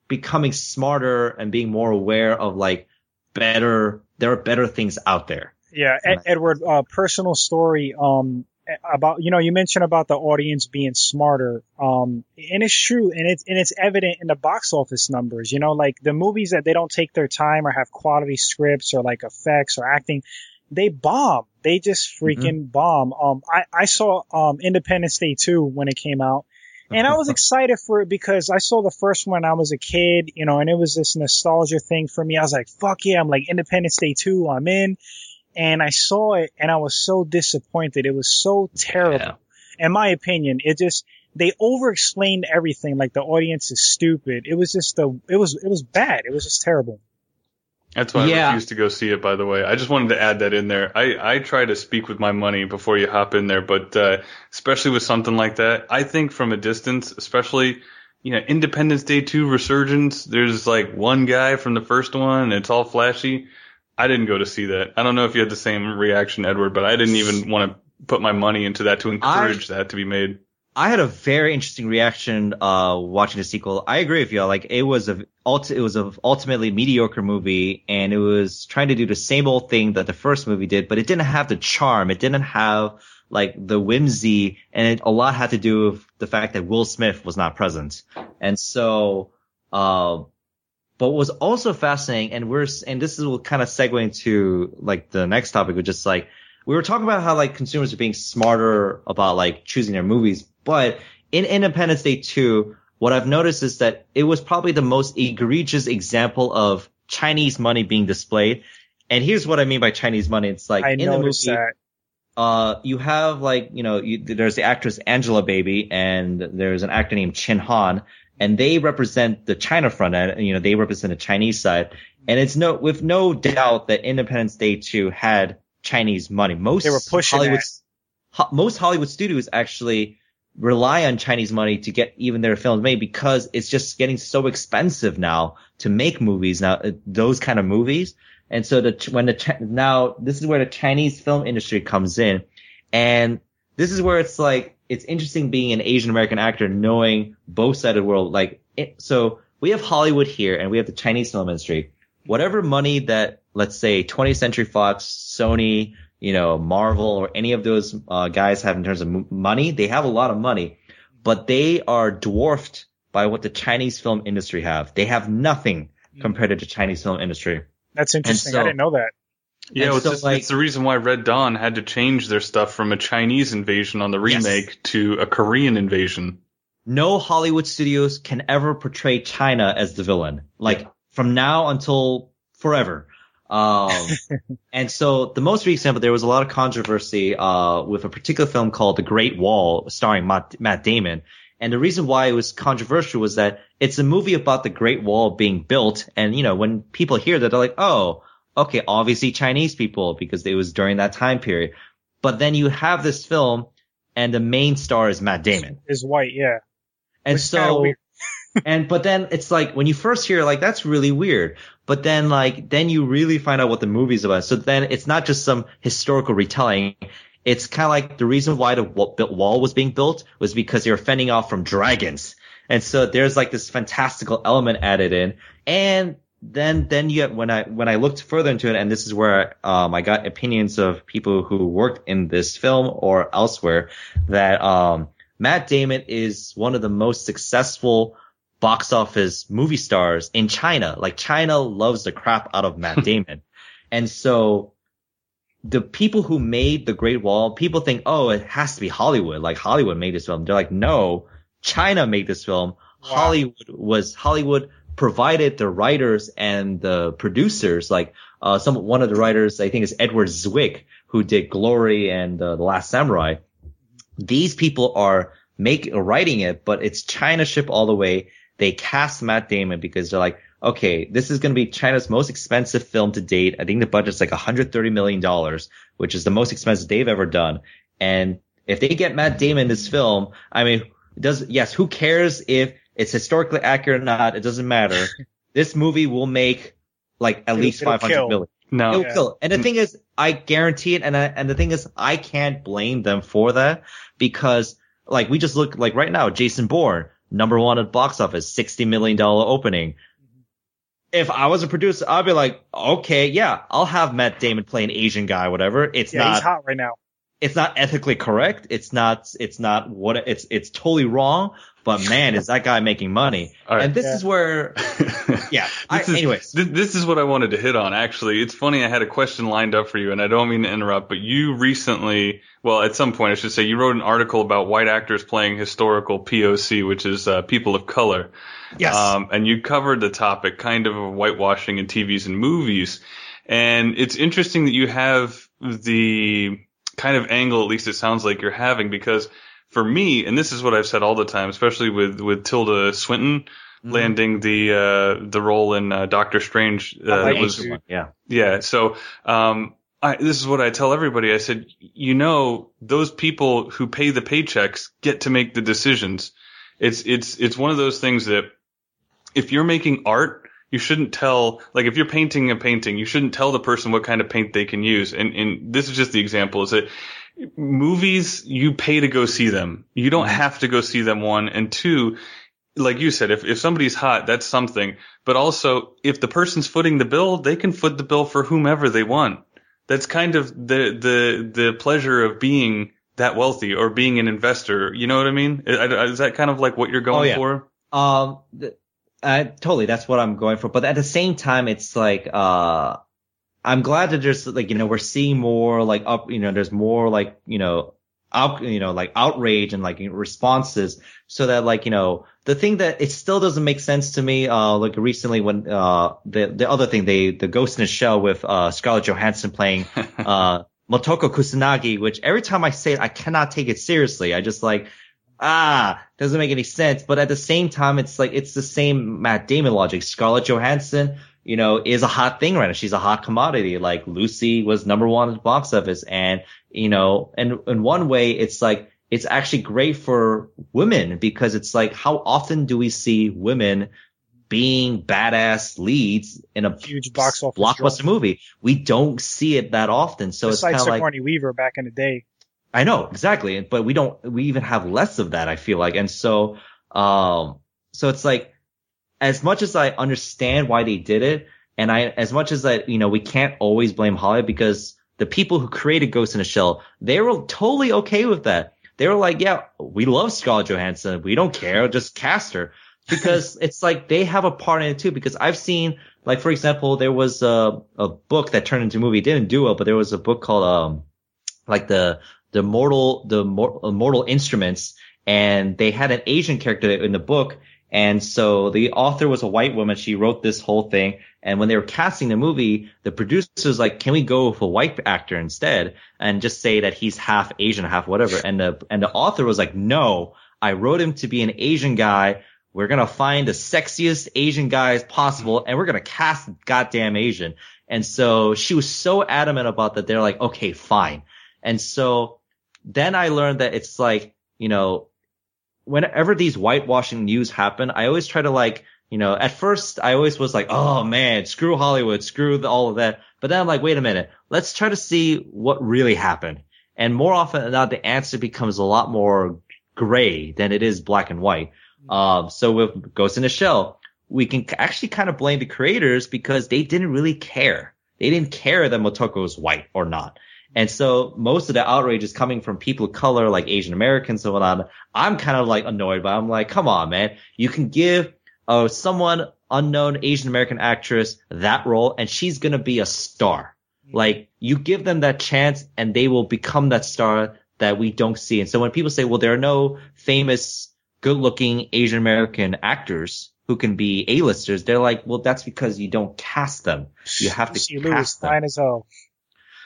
becoming smarter and being more aware of like better, there are better things out there. Yeah, Ed, Edward, uh, personal story. Um, about you know you mentioned about the audience being smarter um and it's true and it's and it's evident in the box office numbers you know like the movies that they don't take their time or have quality scripts or like effects or acting they bomb they just mm-hmm. freaking mm-hmm. bomb um i i saw um independence day 2 when it came out and I was excited for it because I saw the first one I was a kid, you know, and it was this nostalgia thing for me. I was like, fuck yeah, I'm like Independence Day 2, I'm in and I saw it and I was so disappointed. It was so terrible. Yeah. In my opinion, it just, they over explained everything like the audience is stupid. It was just a, it was, it was bad. It was just terrible. That's why yeah. I refused to go see it, by the way. I just wanted to add that in there. I, I try to speak with my money before you hop in there, but, uh, especially with something like that, I think from a distance, especially, you know, Independence Day 2 Resurgence, there's like one guy from the first one and it's all flashy. I didn't go to see that. I don't know if you had the same reaction, Edward, but I didn't even want to put my money into that to encourage I, that to be made. I had a very interesting reaction uh, watching the sequel. I agree with you. Like it was a it was a ultimately mediocre movie, and it was trying to do the same old thing that the first movie did, but it didn't have the charm. It didn't have like the whimsy, and it, a lot had to do with the fact that Will Smith was not present. And so, uh, but what was also fascinating, and we're, and this is will kind of segue into like the next topic, which is like, we were talking about how like consumers are being smarter about like choosing their movies, but in Independence Day 2, what I've noticed is that it was probably the most egregious example of Chinese money being displayed. And here's what I mean by Chinese money. It's like I in the movie, that. Uh, you have like, you know, you, there's the actress Angelababy and there's an actor named Chin Han and they represent the China front and you know they represent the Chinese side. And it's no with no doubt that Independence Day 2 had Chinese money. Most they were pushing Hollywood, ho- most Hollywood studios actually rely on Chinese money to get even their films made because it's just getting so expensive now to make movies now uh, those kind of movies. And so the when the now this is where the Chinese film industry comes in, and this is where it's like it's interesting being an Asian American actor, knowing both sides of the world. Like, it, so we have Hollywood here and we have the Chinese film industry. Whatever money that let's say 20th Century Fox, Sony, you know, Marvel or any of those uh, guys have in terms of money. They have a lot of money, but they are dwarfed by what the Chinese film industry have. They have nothing hmm. compared to the Chinese film industry. That's interesting. So, I didn't know that. Yeah, it's, so, just, like, it's, the reason why Red Dawn had to change their stuff from a Chinese invasion on the remake yes. to a Korean invasion. No Hollywood studios can ever portray China as the villain. Like from now until forever. Um, and so the most recent, but there was a lot of controversy, uh, with a particular film called The Great Wall starring Matt, Matt Damon. And the reason why it was controversial was that it's a movie about the Great Wall being built. And, you know, when people hear that, they're like, oh, okay, obviously Chinese people because it was during that time period. But then you have this film and the main star is Matt Damon. Is white, yeah. And Which so, and, but then it's like when you first hear like, that's really weird. But then like, then you really find out what the movie's about. So then it's not just some historical retelling. It's kind of like the reason why the wall was being built was because they were fending off from dragons. And so there's like this fantastical element added in. And then then you when I when I looked further into it, and this is where um, I got opinions of people who worked in this film or elsewhere that um, Matt Damon is one of the most successful box office movie stars in China. Like China loves the crap out of Matt Damon, and so the people who made The Great Wall, people think, oh, it has to be Hollywood. Like Hollywood made this film. They're like, no, China made this film. Wow. Hollywood was Hollywood provided the writers and the producers, like uh, some one of the writers, I think is Edward Zwick, who did Glory and uh, The Last Samurai. These people are make writing it, but it's China ship all the way. They cast Matt Damon because they're like, okay, this is going to be China's most expensive film to date. I think the budget's like 130 million dollars, which is the most expensive they've ever done. And if they get Matt Damon in this film, I mean, does yes, who cares if it's historically accurate or not. It doesn't matter. this movie will make like at it'll, least five hundred million. No, it'll yeah. kill. And the mm. thing is, I guarantee it. And I, and the thing is, I can't blame them for that because like we just look like right now, Jason Bourne, number one at box office, sixty million dollar opening. If I was a producer, I'd be like, okay, yeah, I'll have Matt Damon play an Asian guy, whatever. It's yeah, not. He's hot right now it's not ethically correct. It's not, it's not what it's, it's totally wrong, but man, is that guy making money? Right. And this yeah. is where, yeah. I, is, anyways, this, this, is what I wanted to hit on. Actually, it's funny. I had a question lined up for you, and I don't mean to interrupt, but you recently, well, at some point, I should say, you wrote an article about white actors playing historical POC, which is uh, people of color. Yes. Um, and you covered the topic kind of of whitewashing in TVs and movies. And it's interesting that you have the kind of angle, at least it sounds like you're having, because for me, and this is what I've said all the time, especially with with Tilda Swinton mm-hmm. landing the uh, the role in uh, Doctor Strange. Uh, was, yeah, yeah. So um, I, this is what I tell everybody. I said, you know, those people who pay the paychecks get to make the decisions. It's it's it's one of those things that if you're making art, you shouldn't tell like if you're painting a painting, you shouldn't tell the person what kind of paint they can use. And and this is just the example. Is that movies you pay to go see them. You don't mm-hmm. have to go see them one and two. Like you said, if, if somebody's hot, that's something. But also, if the person's footing the bill, they can foot the bill for whomever they want. That's kind of the, the, the pleasure of being that wealthy or being an investor. You know what I mean? Is that kind of like what you're going oh, yeah. for? Um, uh, totally. That's what I'm going for. But at the same time, it's like, uh, I'm glad that there's like, you know, we're seeing more like up, you know, there's more like, you know, out, you know, like outrage and like responses so that like, you know, the thing that it still doesn't make sense to me, uh, like recently when, uh, the, the other thing, they, the Ghost in the Shell with, uh, Scarlett Johansson playing, uh, Motoko Kusanagi, which every time I say it, I cannot take it seriously. I just like, ah, doesn't make any sense. But at the same time, it's like, it's the same Matt Damon logic. Scarlett Johansson, you know, is a hot thing right now. She's a hot commodity. Like Lucy was number one at the box office. And, you know, and in one way, it's like, it's actually great for women because it's like, how often do we see women being badass leads in a huge box office blockbuster movie? We don't see it that often. So Just it's kind of like Sigourney Weaver back in the day. I know exactly, but we don't. We even have less of that. I feel like, and so, um, so it's like as much as I understand why they did it, And I, as much as that, you know, we can't always blame Hollywood because the people who created Ghost in a Shell, they were totally okay with that. They were like, yeah, we love Scarlett Johansson. We don't care. Just cast her because it's like they have a part in it too. Because I've seen, like, for example, there was a, a book that turned into a movie. It didn't do well, but there was a book called, um, like the, the mortal, the uh, mortal instruments. And they had an Asian character in the book. And so the author was a white woman. She wrote this whole thing. And when they were casting the movie, the producers like, can we go with a white actor instead and just say that he's half Asian, half whatever? And the, and the author was like, no, I wrote him to be an Asian guy. We're going to find the sexiest Asian guys possible and we're going to cast goddamn Asian. And so she was so adamant about that. They're like, okay, fine. And so then I learned that it's like, you know, whenever these whitewashing news happen, I always try to like, you know, at first I always was like, oh man, screw Hollywood, screw the, all of that. But then I'm like, wait a minute, let's try to see what really happened. And more often than not, the answer becomes a lot more gray than it is black and white. Um, so with Ghost in the Shell, we can actually kind of blame the creators because they didn't really care. They didn't care that Motoko was white or not. And so most of the outrage is coming from people of color, like Asian Americans and whatnot. I'm kind of like annoyed, but I'm like, come on, man. You can give uh, someone unknown Asian American actress that role and she's going to be a star. Like you give them that chance and they will become that star that we don't see. And so when people say, well, there are no famous, good looking Asian American actors who can be A-listers, they're like, well, that's because you don't cast them. You have to she cast them.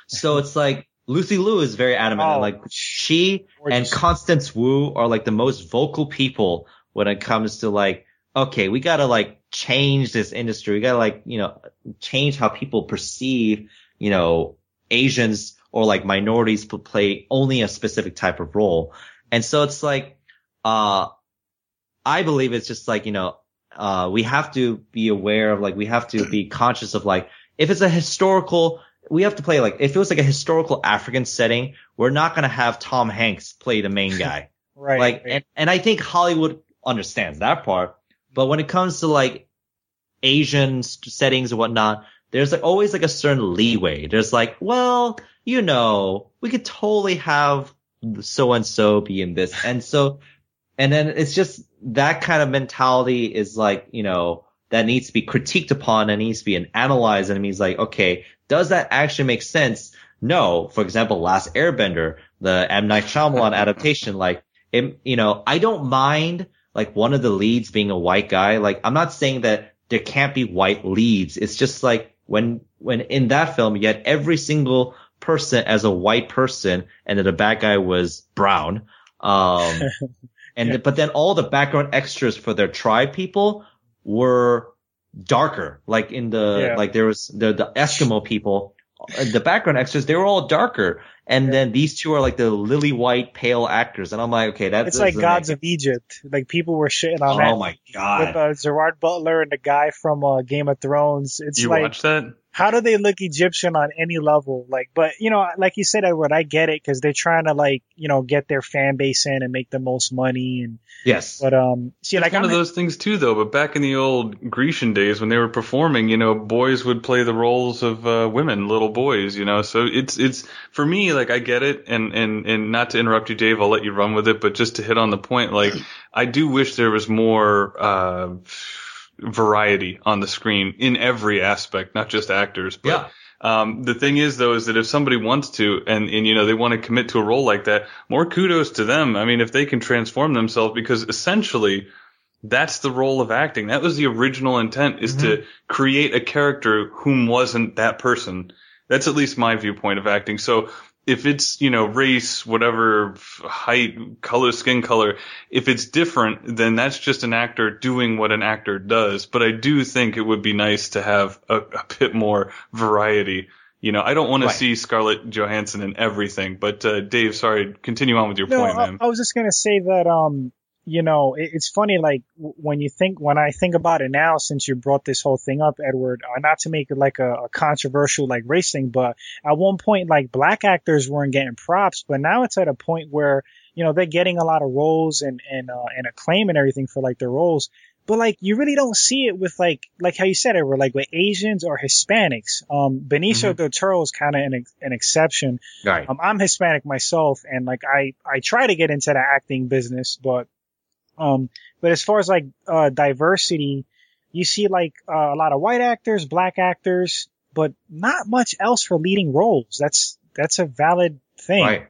Fine as hell. So it's like Lucy Liu is very adamant. Oh, like she and. Constance Wu are like the most vocal people when it comes to like, okay, we gotta like change this industry. We gotta like, you know, change how people perceive, you know, Asians or like minorities play only a specific type of role. And so it's like, uh, I believe it's just like, you know, uh, we have to be aware of like, we have to be conscious of like, if it's a historical we have to play like if it was like a historical African setting, we're not gonna have Tom Hanks play the main guy. Right. like right. and, and I think Hollywood understands that part. But when it comes to like Asian settings and whatnot, there's like always like a certain leeway. There's like, well, you know, we could totally have so and so be in this. And so, and then it's just that kind of mentality is like, you know, that needs to be critiqued upon and needs to be analyzed. And it means like, okay, does that actually make sense? No. For example, Last Airbender, the M. Night Shyamalan adaptation, like, it, you know, I don't mind like one of the leads being a white guy. Like, I'm not saying that there can't be white leads. It's just like when, when in that film, you had every single person as a white person and then the bad guy was brown. Um, and, Yeah. but then all the background extras for their tribe people were darker. Like in the, Yeah. like there was the, the Eskimo people, uh, the background extras, they were all darker. And then these two are like the lily white pale actors. And I'm like, okay, that's it's like Gods of Egypt. Like people were shitting on it. Oh that my with god. uh, Gerard Butler and the guy from uh, Game of Thrones. It's You like watch that? How do they look Egyptian on any level? Like, but you know, like you said, Edward, I get it because they're trying to like, you know, get their fan base in and make the most money. And Yes. but um, see, like one I'm of those things too, though. But back in the old Grecian days, when they were performing, you know, boys would play the roles of uh, women, little boys. You know, so it's it's for me, like I get it, and and and not to interrupt you, Dave, I'll let you run with it. But just to hit on the point, like I do wish there was more uh, variety on the screen in every aspect, not just actors. But Yeah. um, the thing is, though, is that if somebody wants to, and, and you know they want to commit to a role like that, more kudos to them. I mean, if they can transform themselves, because essentially that's the role of acting. That was the original intent, is to create a character whom wasn't that person. That's at least my viewpoint of acting. So if it's you know race, whatever height, color, skin color, if it's different, then that's just an actor doing what an actor does. But I do think it would be nice to have a, a bit more variety. You know, I don't want Right. to see Scarlett Johansson in everything. But uh, Dave, sorry, continue on with your no, point, I, man. I was just gonna say that um, you know, it, it's funny like when you think when I think about it now, since you brought this whole thing up, Edward, uh, not to make it like a, a controversial like race thing, but at one point like black actors weren't getting props, but now it's at a point where you know they're getting a lot of roles and and uh, and acclaim and everything for like their roles. but like you really don't see it with like like how you said it, where like with Asians or Hispanics. Um, Benicio mm-hmm. del Toro is kind of an an exception. Right. Um, I'm Hispanic myself, and like I I try to get into the acting business, but um, but as far as like uh diversity, you see like uh, a lot of white actors, black actors, but not much else for leading roles. That's that's a valid thing. Right.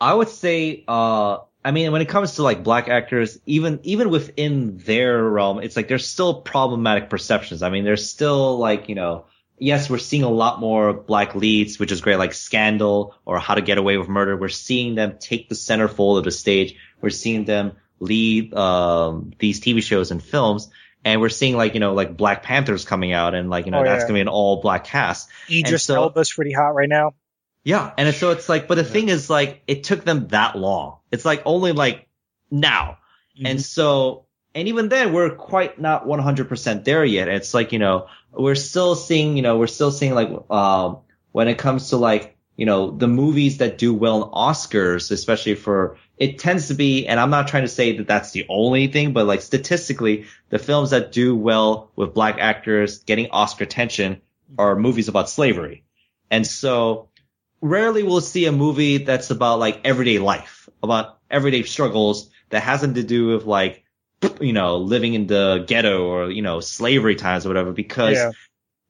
I would say, uh, I mean, when it comes to like black actors, even even within their realm, it's like there's still problematic perceptions. I mean, there's still like you know, yes, we're seeing a lot more black leads, which is great, like Scandal or How to Get Away with Murder. We're seeing them take the centerfold of the stage. We're seeing them lead um, these TV shows and films. And we're seeing like, you know, like Black Panthers coming out and like, you know, oh, that's yeah. going to be an all black cast. Idris so, Elba's pretty hot right now. Yeah. And so it's like, but the thing is like, it took them that long. It's like only like now. Mm-hmm. And so, and even then we're quite not 100% there yet. It's like, you know, we're still seeing, you know, we're still seeing like, um, when it comes to like, you know, the movies that do well in Oscars, especially for, it tends to be, and I'm not trying to say that that's the only thing, but like statistically, the films that do well with black actors getting Oscar attention are movies about slavery. And so rarely we'll see a movie that's about like everyday life, about everyday struggles that hasn't to do with like, you know, living in the ghetto or, you know, slavery times or whatever, because yeah.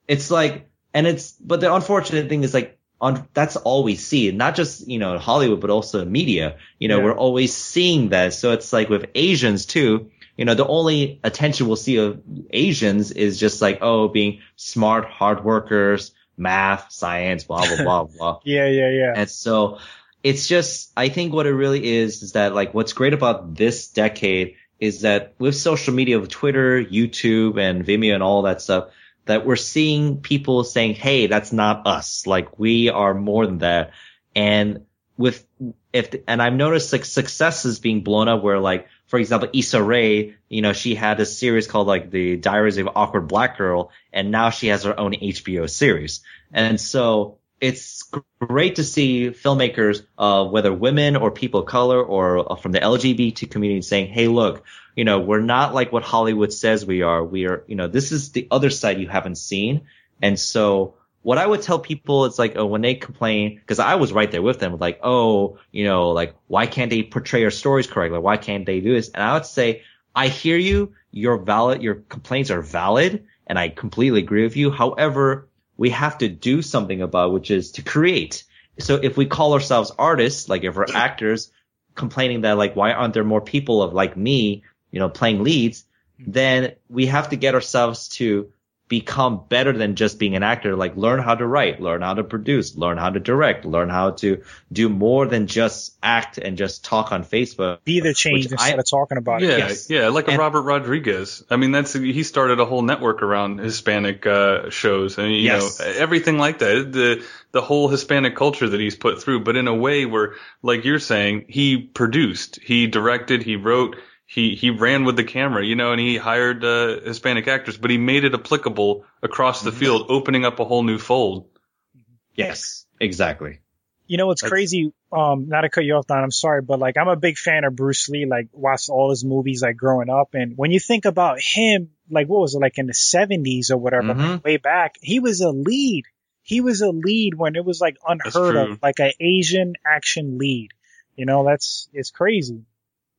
it's like, and it's, but the unfortunate thing is like, on that's all we see, not just you know Hollywood, but also media. You know, yeah. we're always seeing that. So it's like with Asians too. You know, the only attention we'll see of Asians is just like oh, being smart, hard workers, math, science, blah blah blah blah. yeah, yeah, yeah. And so it's just, I think what it really is is that like what's great about this decade is that with social media, with Twitter, YouTube, and Vimeo, and all that stuff that we're seeing people saying, Hey, that's not us. Like we are more than that. And with, if, and I've noticed like successes being blown up where like, for example, Issa Rae, you know, she had a series called like the Diaries of Awkward Black Girl, and now she has her own HBO series. And so it's great to see filmmakers, uh, whether women or people of color or uh, from the LGBT community saying, Hey, look, you know, we're not like what Hollywood says we are. We are, you know, this is the other side you haven't seen. And so what I would tell people is like, oh, when they complain, cause I was right there with them, like, oh, you know, like, why can't they portray our stories correctly? Why can't they do this? And I would say, I hear you. Your valid, your complaints are valid. And I completely agree with you. However, we have to do something about, which is to create. So if we call ourselves artists, like if we're actors complaining that like, why aren't there more people of like me you know, playing leads, hmm. then we have to get ourselves to become better than just being an actor. Like learn how to write, learn how to produce, learn how to direct, learn how to do more than just act and just talk on Facebook. Be the change instead I, of talking about yeah, it. Yes. Yeah, like and, a Robert Rodriguez. I mean, that's he started a whole network around Hispanic uh, shows and you yes. know everything like that. The the whole Hispanic culture that he's put through, but in a way where, like you're saying, he produced, he directed, he wrote he he ran with the camera, you know, and he hired uh, Hispanic actors, but he made it applicable across the field, opening up a whole new fold. Yes, exactly. You know what's That's, crazy? Um, not to cut you off, Don. I'm sorry, but like I'm a big fan of Bruce Lee. Like watched all his movies like growing up, and when you think about him, like what was it like in the 70s or whatever, mm-hmm. way back, he was a lead. He was a lead when it was like unheard of, like an Asian action lead. You know, that's it's crazy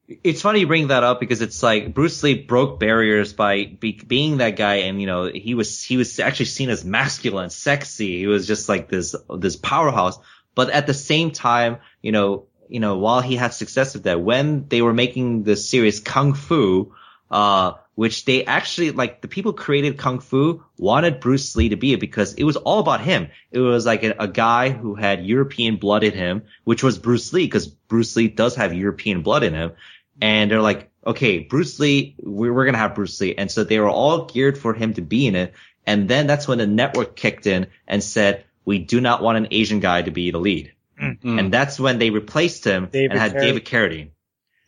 it's funny you bring that up because it's like Bruce Lee broke barriers by be, being that guy, and you know he was he was actually seen as masculine, sexy. He was just like this this powerhouse. But at the same time, you know, you know, while he had success with that, when they were making the series Kung Fu, uh, which they actually like the people created Kung Fu wanted Bruce Lee to be it because it was all about him. It was like a, a guy who had European blood in him, which was Bruce Lee because Bruce Lee does have European blood in him and they're like, okay, Bruce Lee, we're, we're gonna have Bruce Lee, and so they were all geared for him to be in it. And then that's when the network kicked in and said, we do not want an Asian guy to be the lead. Mm-hmm. And that's when they replaced him David and had Carradine. David Carradine.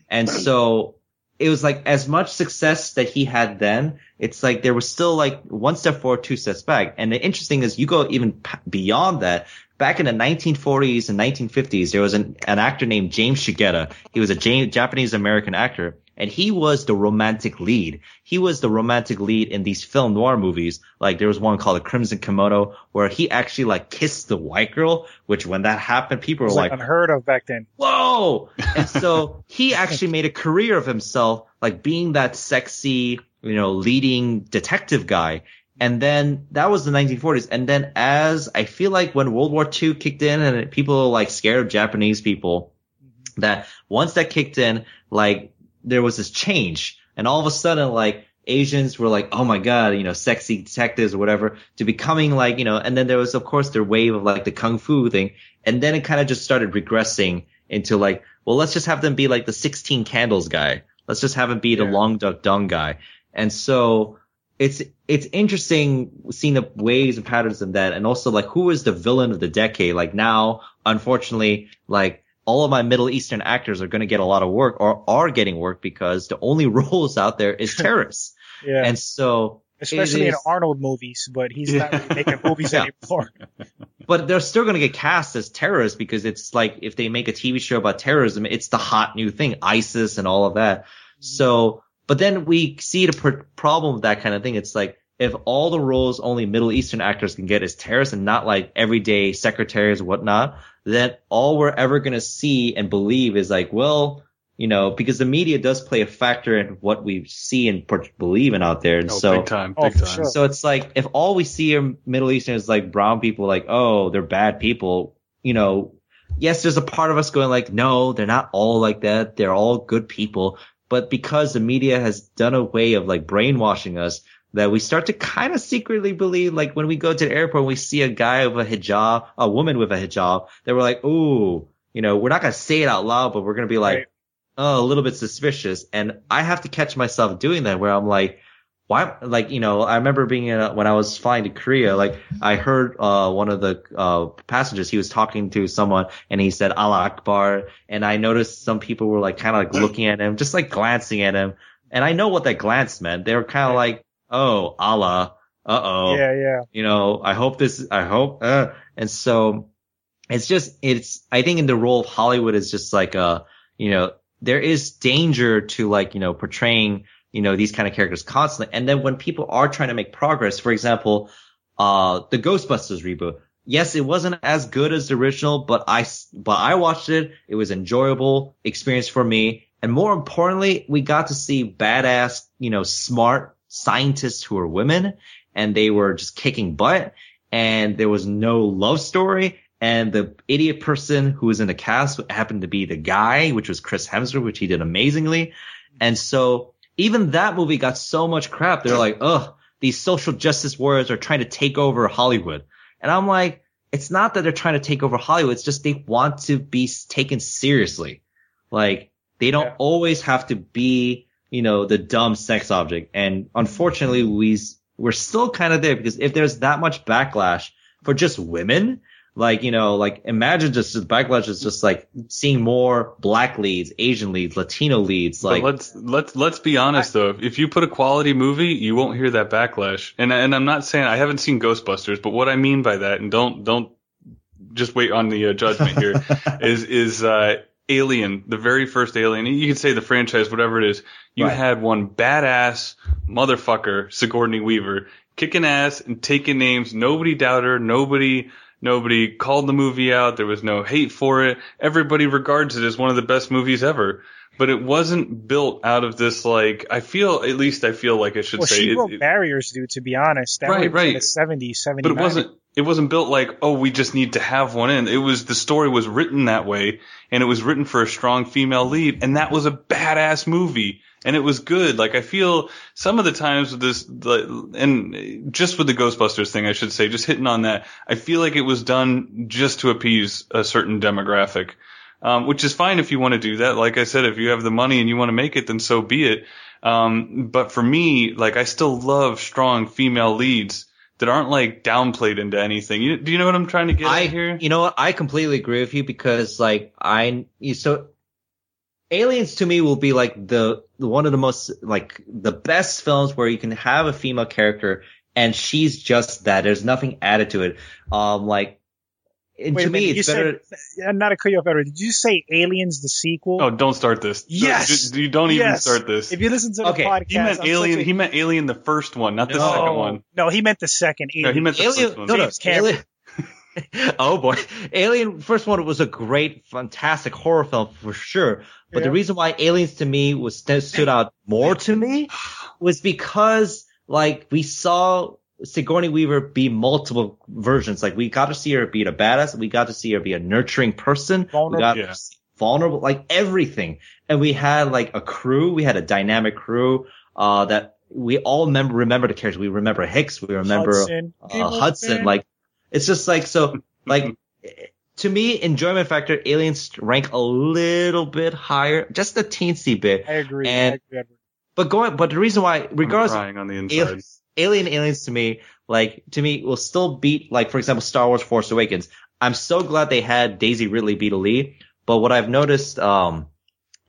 And so it was like as much success that he had then, it's like there was still like one step forward, two steps back. And the interesting is you go even beyond that back in the 1940s and 1950s, there was an, an actor named James Shigeta. He was a Japanese American actor. And he was the romantic lead. He was the romantic lead in these film noir movies. Like there was one called The Crimson Kimono where he actually like kissed the white girl, which when that happened, people were like, like unheard of back then. Whoa! and so he actually made a career of himself, like being that sexy, you know, leading detective guy. And then that was the 1940s. And then as I feel like when World War II kicked in and people were like scared of Japanese people, mm-hmm. that once that kicked in, like there was this change and all of a sudden like Asians were like, oh my god, you know, sexy detectives or whatever, to becoming like, you know, and then there was of course their wave of like the kung fu thing, and then it kind of just started regressing into like, well, let's just have them be like the 16 candles guy. Let's just have him be yeah. the Long Duk Dong guy. And so it's it's interesting seeing the waves and patterns of that, and also like who is the villain of the decade? Like now, unfortunately, like all of my Middle Eastern actors are going to get a lot of work or are getting work because the only roles out there is terrorists. yeah. And so especially is, in Arnold movies, but he's yeah. not really making movies yeah. anymore. but they're still going to get cast as terrorists because it's like if they make a TV show about terrorism, it's the hot new thing, ISIS and all of that. Mm-hmm. So but then we see the pr- problem with that kind of thing. It's like, if all the roles only Middle Eastern actors can get is terrorists and not like everyday secretaries and whatnot, then all we're ever going to see and believe is like, well, you know, because the media does play a factor in what we see and believe in out there. And oh, so, big time, big oh, time. Sure. So it's like, if all we see are Middle Eastern is like brown people, like, oh, they're bad people, you know, yes, there's a part of us going like, no, they're not all like that. They're all good people but because the media has done a way of like brainwashing us that we start to kind of secretly believe like when we go to the airport and we see a guy with a hijab, a woman with a hijab, that we're like, ooh, you know, we're not gonna say it out loud, but we're gonna be like, right. oh, a little bit suspicious. And I have to catch myself doing that where I'm like, why like you know i remember being in a, when i was flying to korea like i heard uh one of the uh passengers he was talking to someone and he said allah akbar and i noticed some people were like kind of like looking at him just like glancing at him and i know what that glance meant they were kind of like oh allah uh-oh yeah yeah you know i hope this i hope uh and so it's just it's i think in the role of hollywood is just like uh you know there is danger to like you know portraying you know, these kind of characters constantly. And then when people are trying to make progress, for example, uh, the Ghostbusters reboot. Yes, it wasn't as good as the original, but I, but I watched it. It was enjoyable experience for me. And more importantly, we got to see badass, you know, smart scientists who are women and they were just kicking butt and there was no love story. And the idiot person who was in the cast happened to be the guy, which was Chris Hemsworth, which he did amazingly. And so even that movie got so much crap. They're like, ugh, these social justice warriors are trying to take over Hollywood. And I'm like, it's not that they're trying to take over Hollywood. It's just they want to be taken seriously. Like they don't yeah. always have to be, you know, the dumb sex object. And unfortunately, we, we're still kind of there because if there's that much backlash for just women, like, you know, like imagine just the backlash is just like seeing more black leads, Asian leads, Latino leads. Like, but let's let's let's be honest I, though. If you put a quality movie, you won't hear that backlash. And and I'm not saying I haven't seen Ghostbusters, but what I mean by that, and don't don't just wait on the uh, judgment here, is is uh, Alien, the very first Alien. You could say the franchise, whatever it is. You right. had one badass motherfucker, Sigourney Weaver, kicking ass and taking names. Nobody doubted her. Nobody Nobody called the movie out. There was no hate for it. Everybody regards it as one of the best movies ever. But it wasn't built out of this like I feel at least I feel like I should well, say she broke it, barriers, dude. To be honest, that right, right. In the 70s, 79. But it wasn't it wasn't built like oh we just need to have one in. It was the story was written that way, and it was written for a strong female lead, and that was a badass movie and it was good. Like I feel some of the times with this, and just with the Ghostbusters thing, I should say, just hitting on that, I feel like it was done just to appease a certain demographic, um, which is fine if you want to do that. Like I said, if you have the money and you want to make it, then so be it. Um, but for me, like I still love strong female leads that aren't like downplayed into anything. You, do you know what I'm trying to get I, here? You know what? I completely agree with you because like I, so Aliens to me will be like the one of the most like the best films where you can have a female character and she's just that. There's nothing added to it. Um, like and Wait to me, it's better. Said, not to cut you off, Edward. Did you say Aliens the sequel? Oh, don't start this. Yes. You don't even yes. start this. If you listen to the okay. podcast, he meant I'm Alien. A... He meant Alien the first one, not the no. second one. No, he meant the second. Alien. No, he meant the Alien, first one. No, no, Alien. oh boy, Alien first one was a great, fantastic horror film for sure. But yeah. the reason why Aliens to me was stood out more to me was because like we saw Sigourney Weaver be multiple versions. Like we got to see her be a badass. We got to see her be a nurturing person. Vulnerable. We got yeah. vulnerable, like everything. And we had like a crew. We had a dynamic crew, uh, that we all remember, remember the characters. We remember Hicks. We remember Hudson. Uh, Hudson. Like it's just like, so like to me, enjoyment factor, aliens rank a little bit higher, just a teensy bit. I agree. And, I agree. But going, but the reason why, regardless, I'm crying on the inside. Alien Aliens to me, like, to me, will still beat, like, for example, Star Wars Force Awakens. I'm so glad they had Daisy Ridley beat Lee, but what I've noticed, um,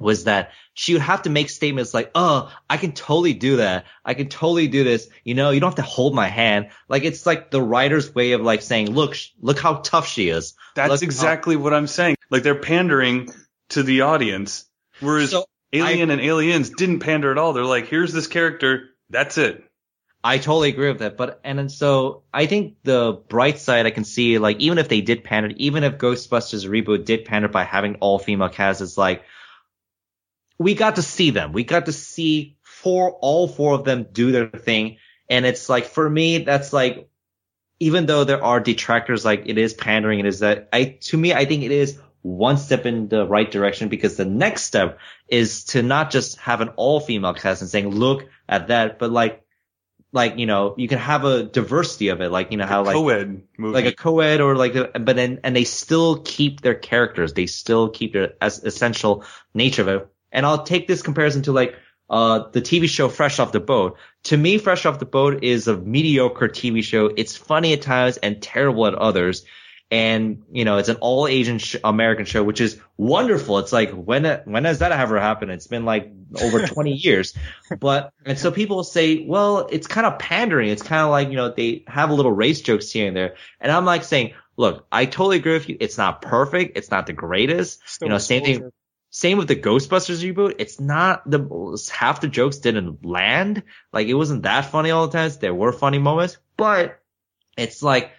was that she would have to make statements like, "Oh, I can totally do that. I can totally do this. You know, you don't have to hold my hand." Like it's like the writer's way of like saying, "Look, look how tough she is." That's look exactly how- what I'm saying. Like they're pandering to the audience, whereas so Alien I, and Aliens didn't pander at all. They're like, "Here's this character. That's it." I totally agree with that. But, and then so I think the bright side I can see, like, even if they did pander, even if Ghostbusters reboot did pander by having all female cast, is like, we got to see them. We got to see four, all four of them do their thing. And it's like, for me, that's like, even though there are detractors, like it is pandering, it is that I, to me, I think it is one step in the right direction because the next step is to not just have an all female cast and saying, look at that, but like, like you know you can have a diversity of it like you know how like co-ed movie. like a co-ed or like a, but then and they still keep their characters. They still keep their as essential nature of it. And i'll take this comparison to like uh the tv show fresh off the boat. To me fresh off the boat is a mediocre tv show. It's funny at times and terrible at others and you know it's an all Asian sh- American show, which is wonderful. It's like when when has that ever happened? It's been like over 20 years, but and so people say, well, it's kind of pandering. It's kind of like you know they have a little race jokes here and there, and I'm like saying, look, I totally agree with you. It's not perfect. It's not the greatest. Still you know, same thing. Same with the Ghostbusters reboot. It's not the half the jokes didn't land. Like it wasn't that funny all the times. There were funny moments, but it's like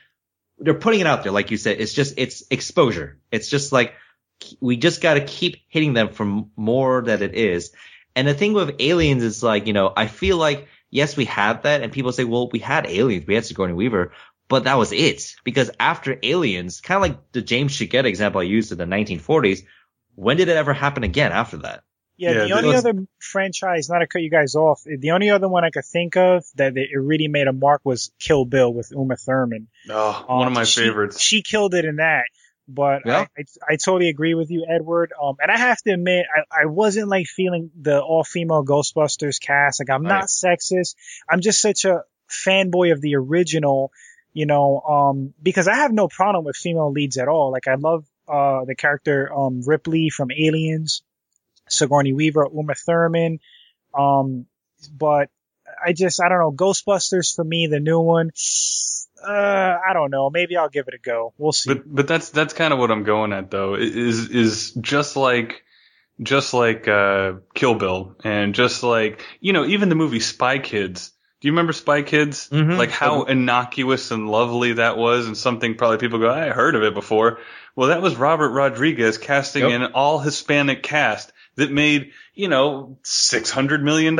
they're putting it out there, like you said. It's just it's exposure. It's just like we just got to keep hitting them for more that it is. And the thing with aliens is like you know I feel like yes we had that, and people say well we had aliens, we had Sigourney Weaver, but that was it because after aliens, kind of like the James Shigeta example I used in the 1940s, when did it ever happen again after that? Yeah, yeah the only was... other franchise, not to cut you guys off, the only other one I could think of that it really made a mark was Kill Bill with Uma Thurman. Oh, um, one of my she, favorites. She killed it in that. But yeah. I, I, I, totally agree with you, Edward. Um, and I have to admit, I, I wasn't like feeling the all female Ghostbusters cast. Like I'm right. not sexist. I'm just such a fanboy of the original, you know, um, because I have no problem with female leads at all. Like I love, uh, the character, um, Ripley from Aliens. Sigourney Weaver, Uma Thurman. Um, but I just, I don't know, Ghostbusters for me, the new one. Uh, I don't know. Maybe I'll give it a go. We'll see. But, but that's, that's kind of what I'm going at though, is, is just like, just like, uh, Kill Bill and just like, you know, even the movie Spy Kids. Do you remember Spy Kids? Mm-hmm. Like how innocuous and lovely that was and something probably people go, I heard of it before. Well, that was Robert Rodriguez casting yep. an all Hispanic cast that made, you know, $600 million.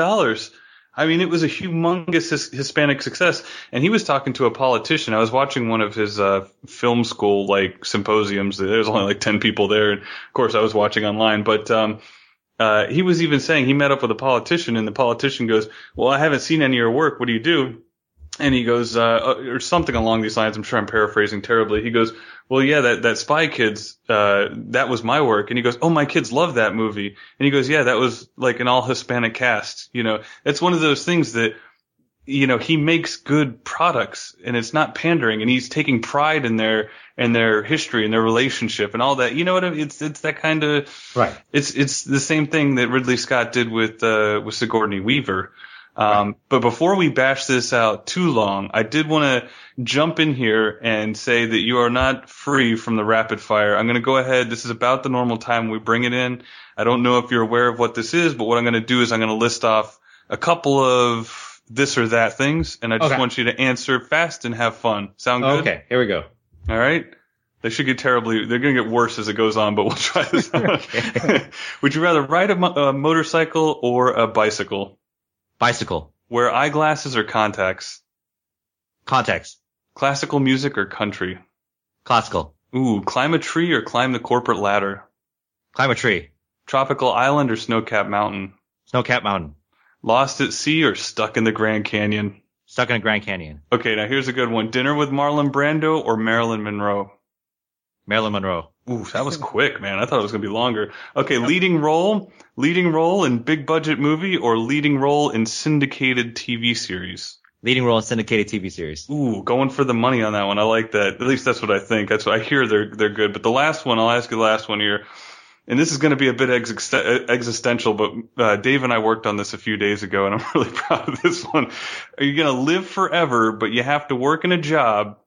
I mean, it was a humongous his, Hispanic success. And he was talking to a politician. I was watching one of his uh, film school like symposiums. There's only like 10 people there. And of course, I was watching online, but um, uh, he was even saying he met up with a politician, and the politician goes, "Well, I haven't seen any of your work. What do you do?" And he goes, uh, uh or something along these lines. I'm sure I'm paraphrasing terribly. He goes, well, yeah, that, that Spy Kids, uh, that was my work. And he goes, oh, my kids love that movie. And he goes, yeah, that was like an all Hispanic cast. You know, it's one of those things that, you know, he makes good products and it's not pandering and he's taking pride in their, in their history and their relationship and all that. You know what I mean? It's, it's that kind of, right. It's, it's the same thing that Ridley Scott did with, uh, with Sigourney Weaver. Um, but before we bash this out too long, I did want to jump in here and say that you are not free from the rapid fire. I'm going to go ahead. This is about the normal time we bring it in. I don't know if you're aware of what this is, but what I'm going to do is I'm going to list off a couple of this or that things, and I just Okay. want you to answer fast and have fun. Sound good? Okay, here we go. All right. They should get terribly. They're going to get worse as it goes on, but we'll try this. Would you rather ride a, mo- a motorcycle or a bicycle? Bicycle. Wear eyeglasses or contacts? Context. Classical music or country? Classical. Ooh, climb a tree or climb the corporate ladder? Climb a tree. Tropical island or snow-capped mountain? Snowcap Mountain. Lost at sea or stuck in the Grand Canyon? Stuck in a Grand Canyon. Okay, now here's a good one. Dinner with Marlon Brando or Marilyn Monroe? Marilyn Monroe. Ooh, that was quick, man. I thought it was going to be longer. Okay, leading role, leading role in big budget movie or leading role in syndicated TV series? Leading role in syndicated TV series. Ooh, going for the money on that one. I like that. At least that's what I think. That's what I hear. They're they're good. But the last one, I'll ask you the last one here, and this is going to be a bit ex- existential. But uh, Dave and I worked on this a few days ago, and I'm really proud of this one. Are you going to live forever, but you have to work in a job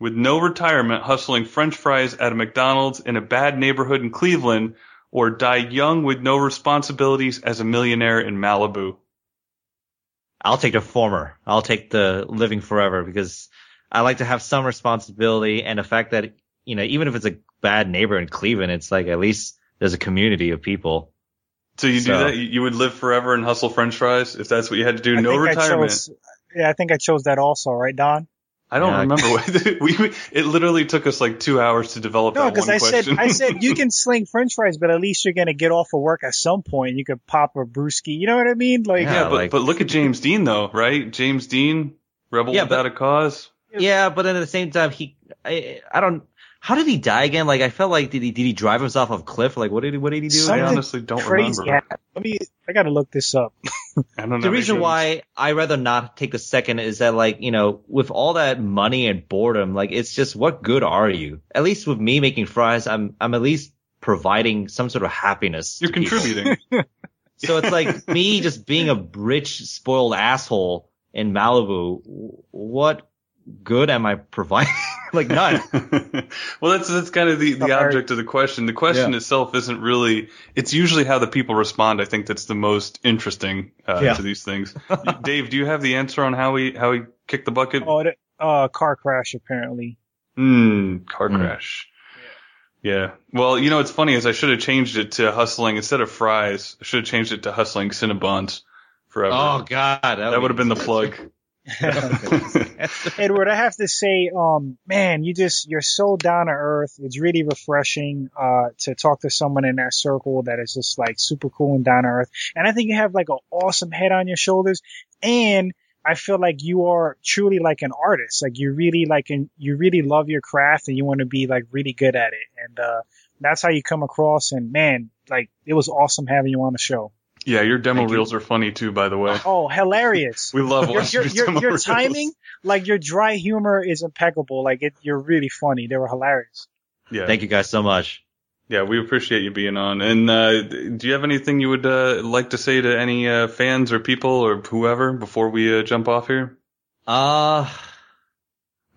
with no retirement, hustling French fries at a McDonald's in a bad neighborhood in Cleveland, or die young with no responsibilities as a millionaire in Malibu? I'll take the former. I'll take the living forever because I like to have some responsibility and the fact that, you know, even if it's a bad neighbor in Cleveland, it's like at least there's a community of people. So you do that? You you would live forever and hustle French fries if that's what you had to do? I no think I retirement. chose, yeah, I think I chose that also, right, Don? I don't Yeah. remember what we, we. It literally took us like two hours to develop No, that because I question. said I said you can sling French fries, but at least you're gonna get off of work at some point. You could pop a brewski. You know what I mean? Like, yeah, Yeah, but like- but look at James Dean though, right? James Dean, rebel Yeah, without but- a cause. Yeah, but then at the same time, he, I, I don't, how did he die again? Like, I felt like, did he, did he drive himself off a cliff? Like, what did he, what did he do? I Something again? honestly don't crazy. remember. happened. Let me. I gotta look this up. I don't know. The reason why I rather not take the second is that like, you know, with all that money and boredom, like it's just what good are you? At least with me making fries, I'm I'm at least providing some sort of happiness. you're contributing. So it's like me just being a rich, spoiled asshole in Malibu. What good am I providing? like none. well, that's that's kind of the, the object of the question. The question Yeah. itself isn't really. It's usually how the people respond. I think that's the most interesting uh, Yeah. to these things. Dave, do you have the answer on how he how he kicked the bucket? Oh, it, uh, car crash apparently. Hmm, car Hmm. crash. Yeah. Well, you know, it's funny is I should have changed it to hustling instead of fries. I should have changed it to hustling Cinnabons forever. Oh God, that would have been the plug. Edward, I have to say, um, man, you just you're so down to earth. It's really refreshing uh to talk to someone in that circle that is just like super cool and down to earth. And I think you have like an awesome head on your shoulders, and I feel like you are truly like an artist. Like you really like and you really love your craft and you want to be like really good at it. And uh that's how you come across. And man, like it was awesome having you on the show. Yeah, your demo Thank you. reels are funny too, by the way. Oh, hilarious. We love your, watching your, your, demo your reels. timing, like your dry humor is impeccable. Like it, you're really funny. They were hilarious. Yeah. Thank you guys so much. Yeah, we appreciate you being on. And uh, do you have anything you would uh, like to say to any uh, fans or people or whoever before we uh, jump off here? Uh,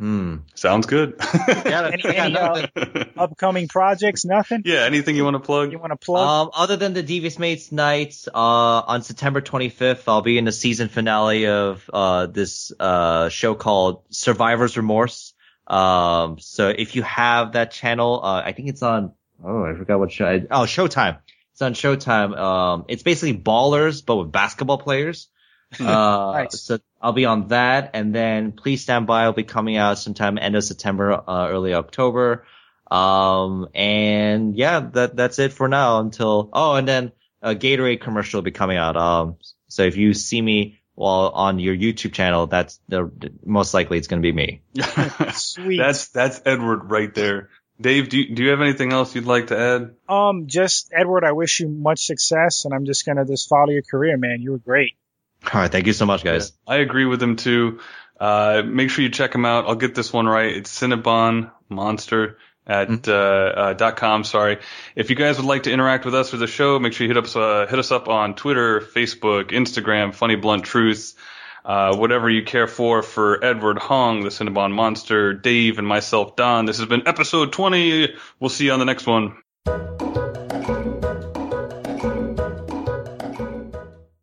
hmm. Sounds good. Yeah, Any, any uh, upcoming projects? Nothing. yeah, anything you want to plug? You want to plug? Um, other than the Devious Maids nights, uh, on September 25th, I'll be in the season finale of, uh, this, uh, show called Survivor's Remorse. Um, so if you have that channel, uh, I think it's on, oh, I forgot what show, I, oh, Showtime. It's on Showtime. Um, it's basically ballers, but with basketball players. Uh, Nice. so I'll be on that, and then please stand by. I'll be coming out sometime end of September, uh, early October. Um, and yeah, that, that's it for now until, oh, and then a Gatorade commercial will be coming out. Um, so if you see me while on your YouTube channel, that's the, most likely it's going to be me. Sweet. That's that's Edward right there. Dave, do you, do you have anything else you'd like to add? um, just Edward. I wish you much success, and I'm just gonna just follow your career, man. You were great. All right. Thank you so much, guys. I agree with him too. Uh, make sure you check him out. I'll get this one right. It's Cinnabon Monster. at mm-hmm. uh, uh, dot com. Sorry. If you guys would like to interact with us for the show, make sure you hit us uh, hit us up on Twitter, Facebook, Instagram, Funny Blunt Truth, uh, whatever you care for. For Edward Hong, the Cinnabon Monster, Dave, and myself, Don. This has been episode twenty. We'll see you on the next one.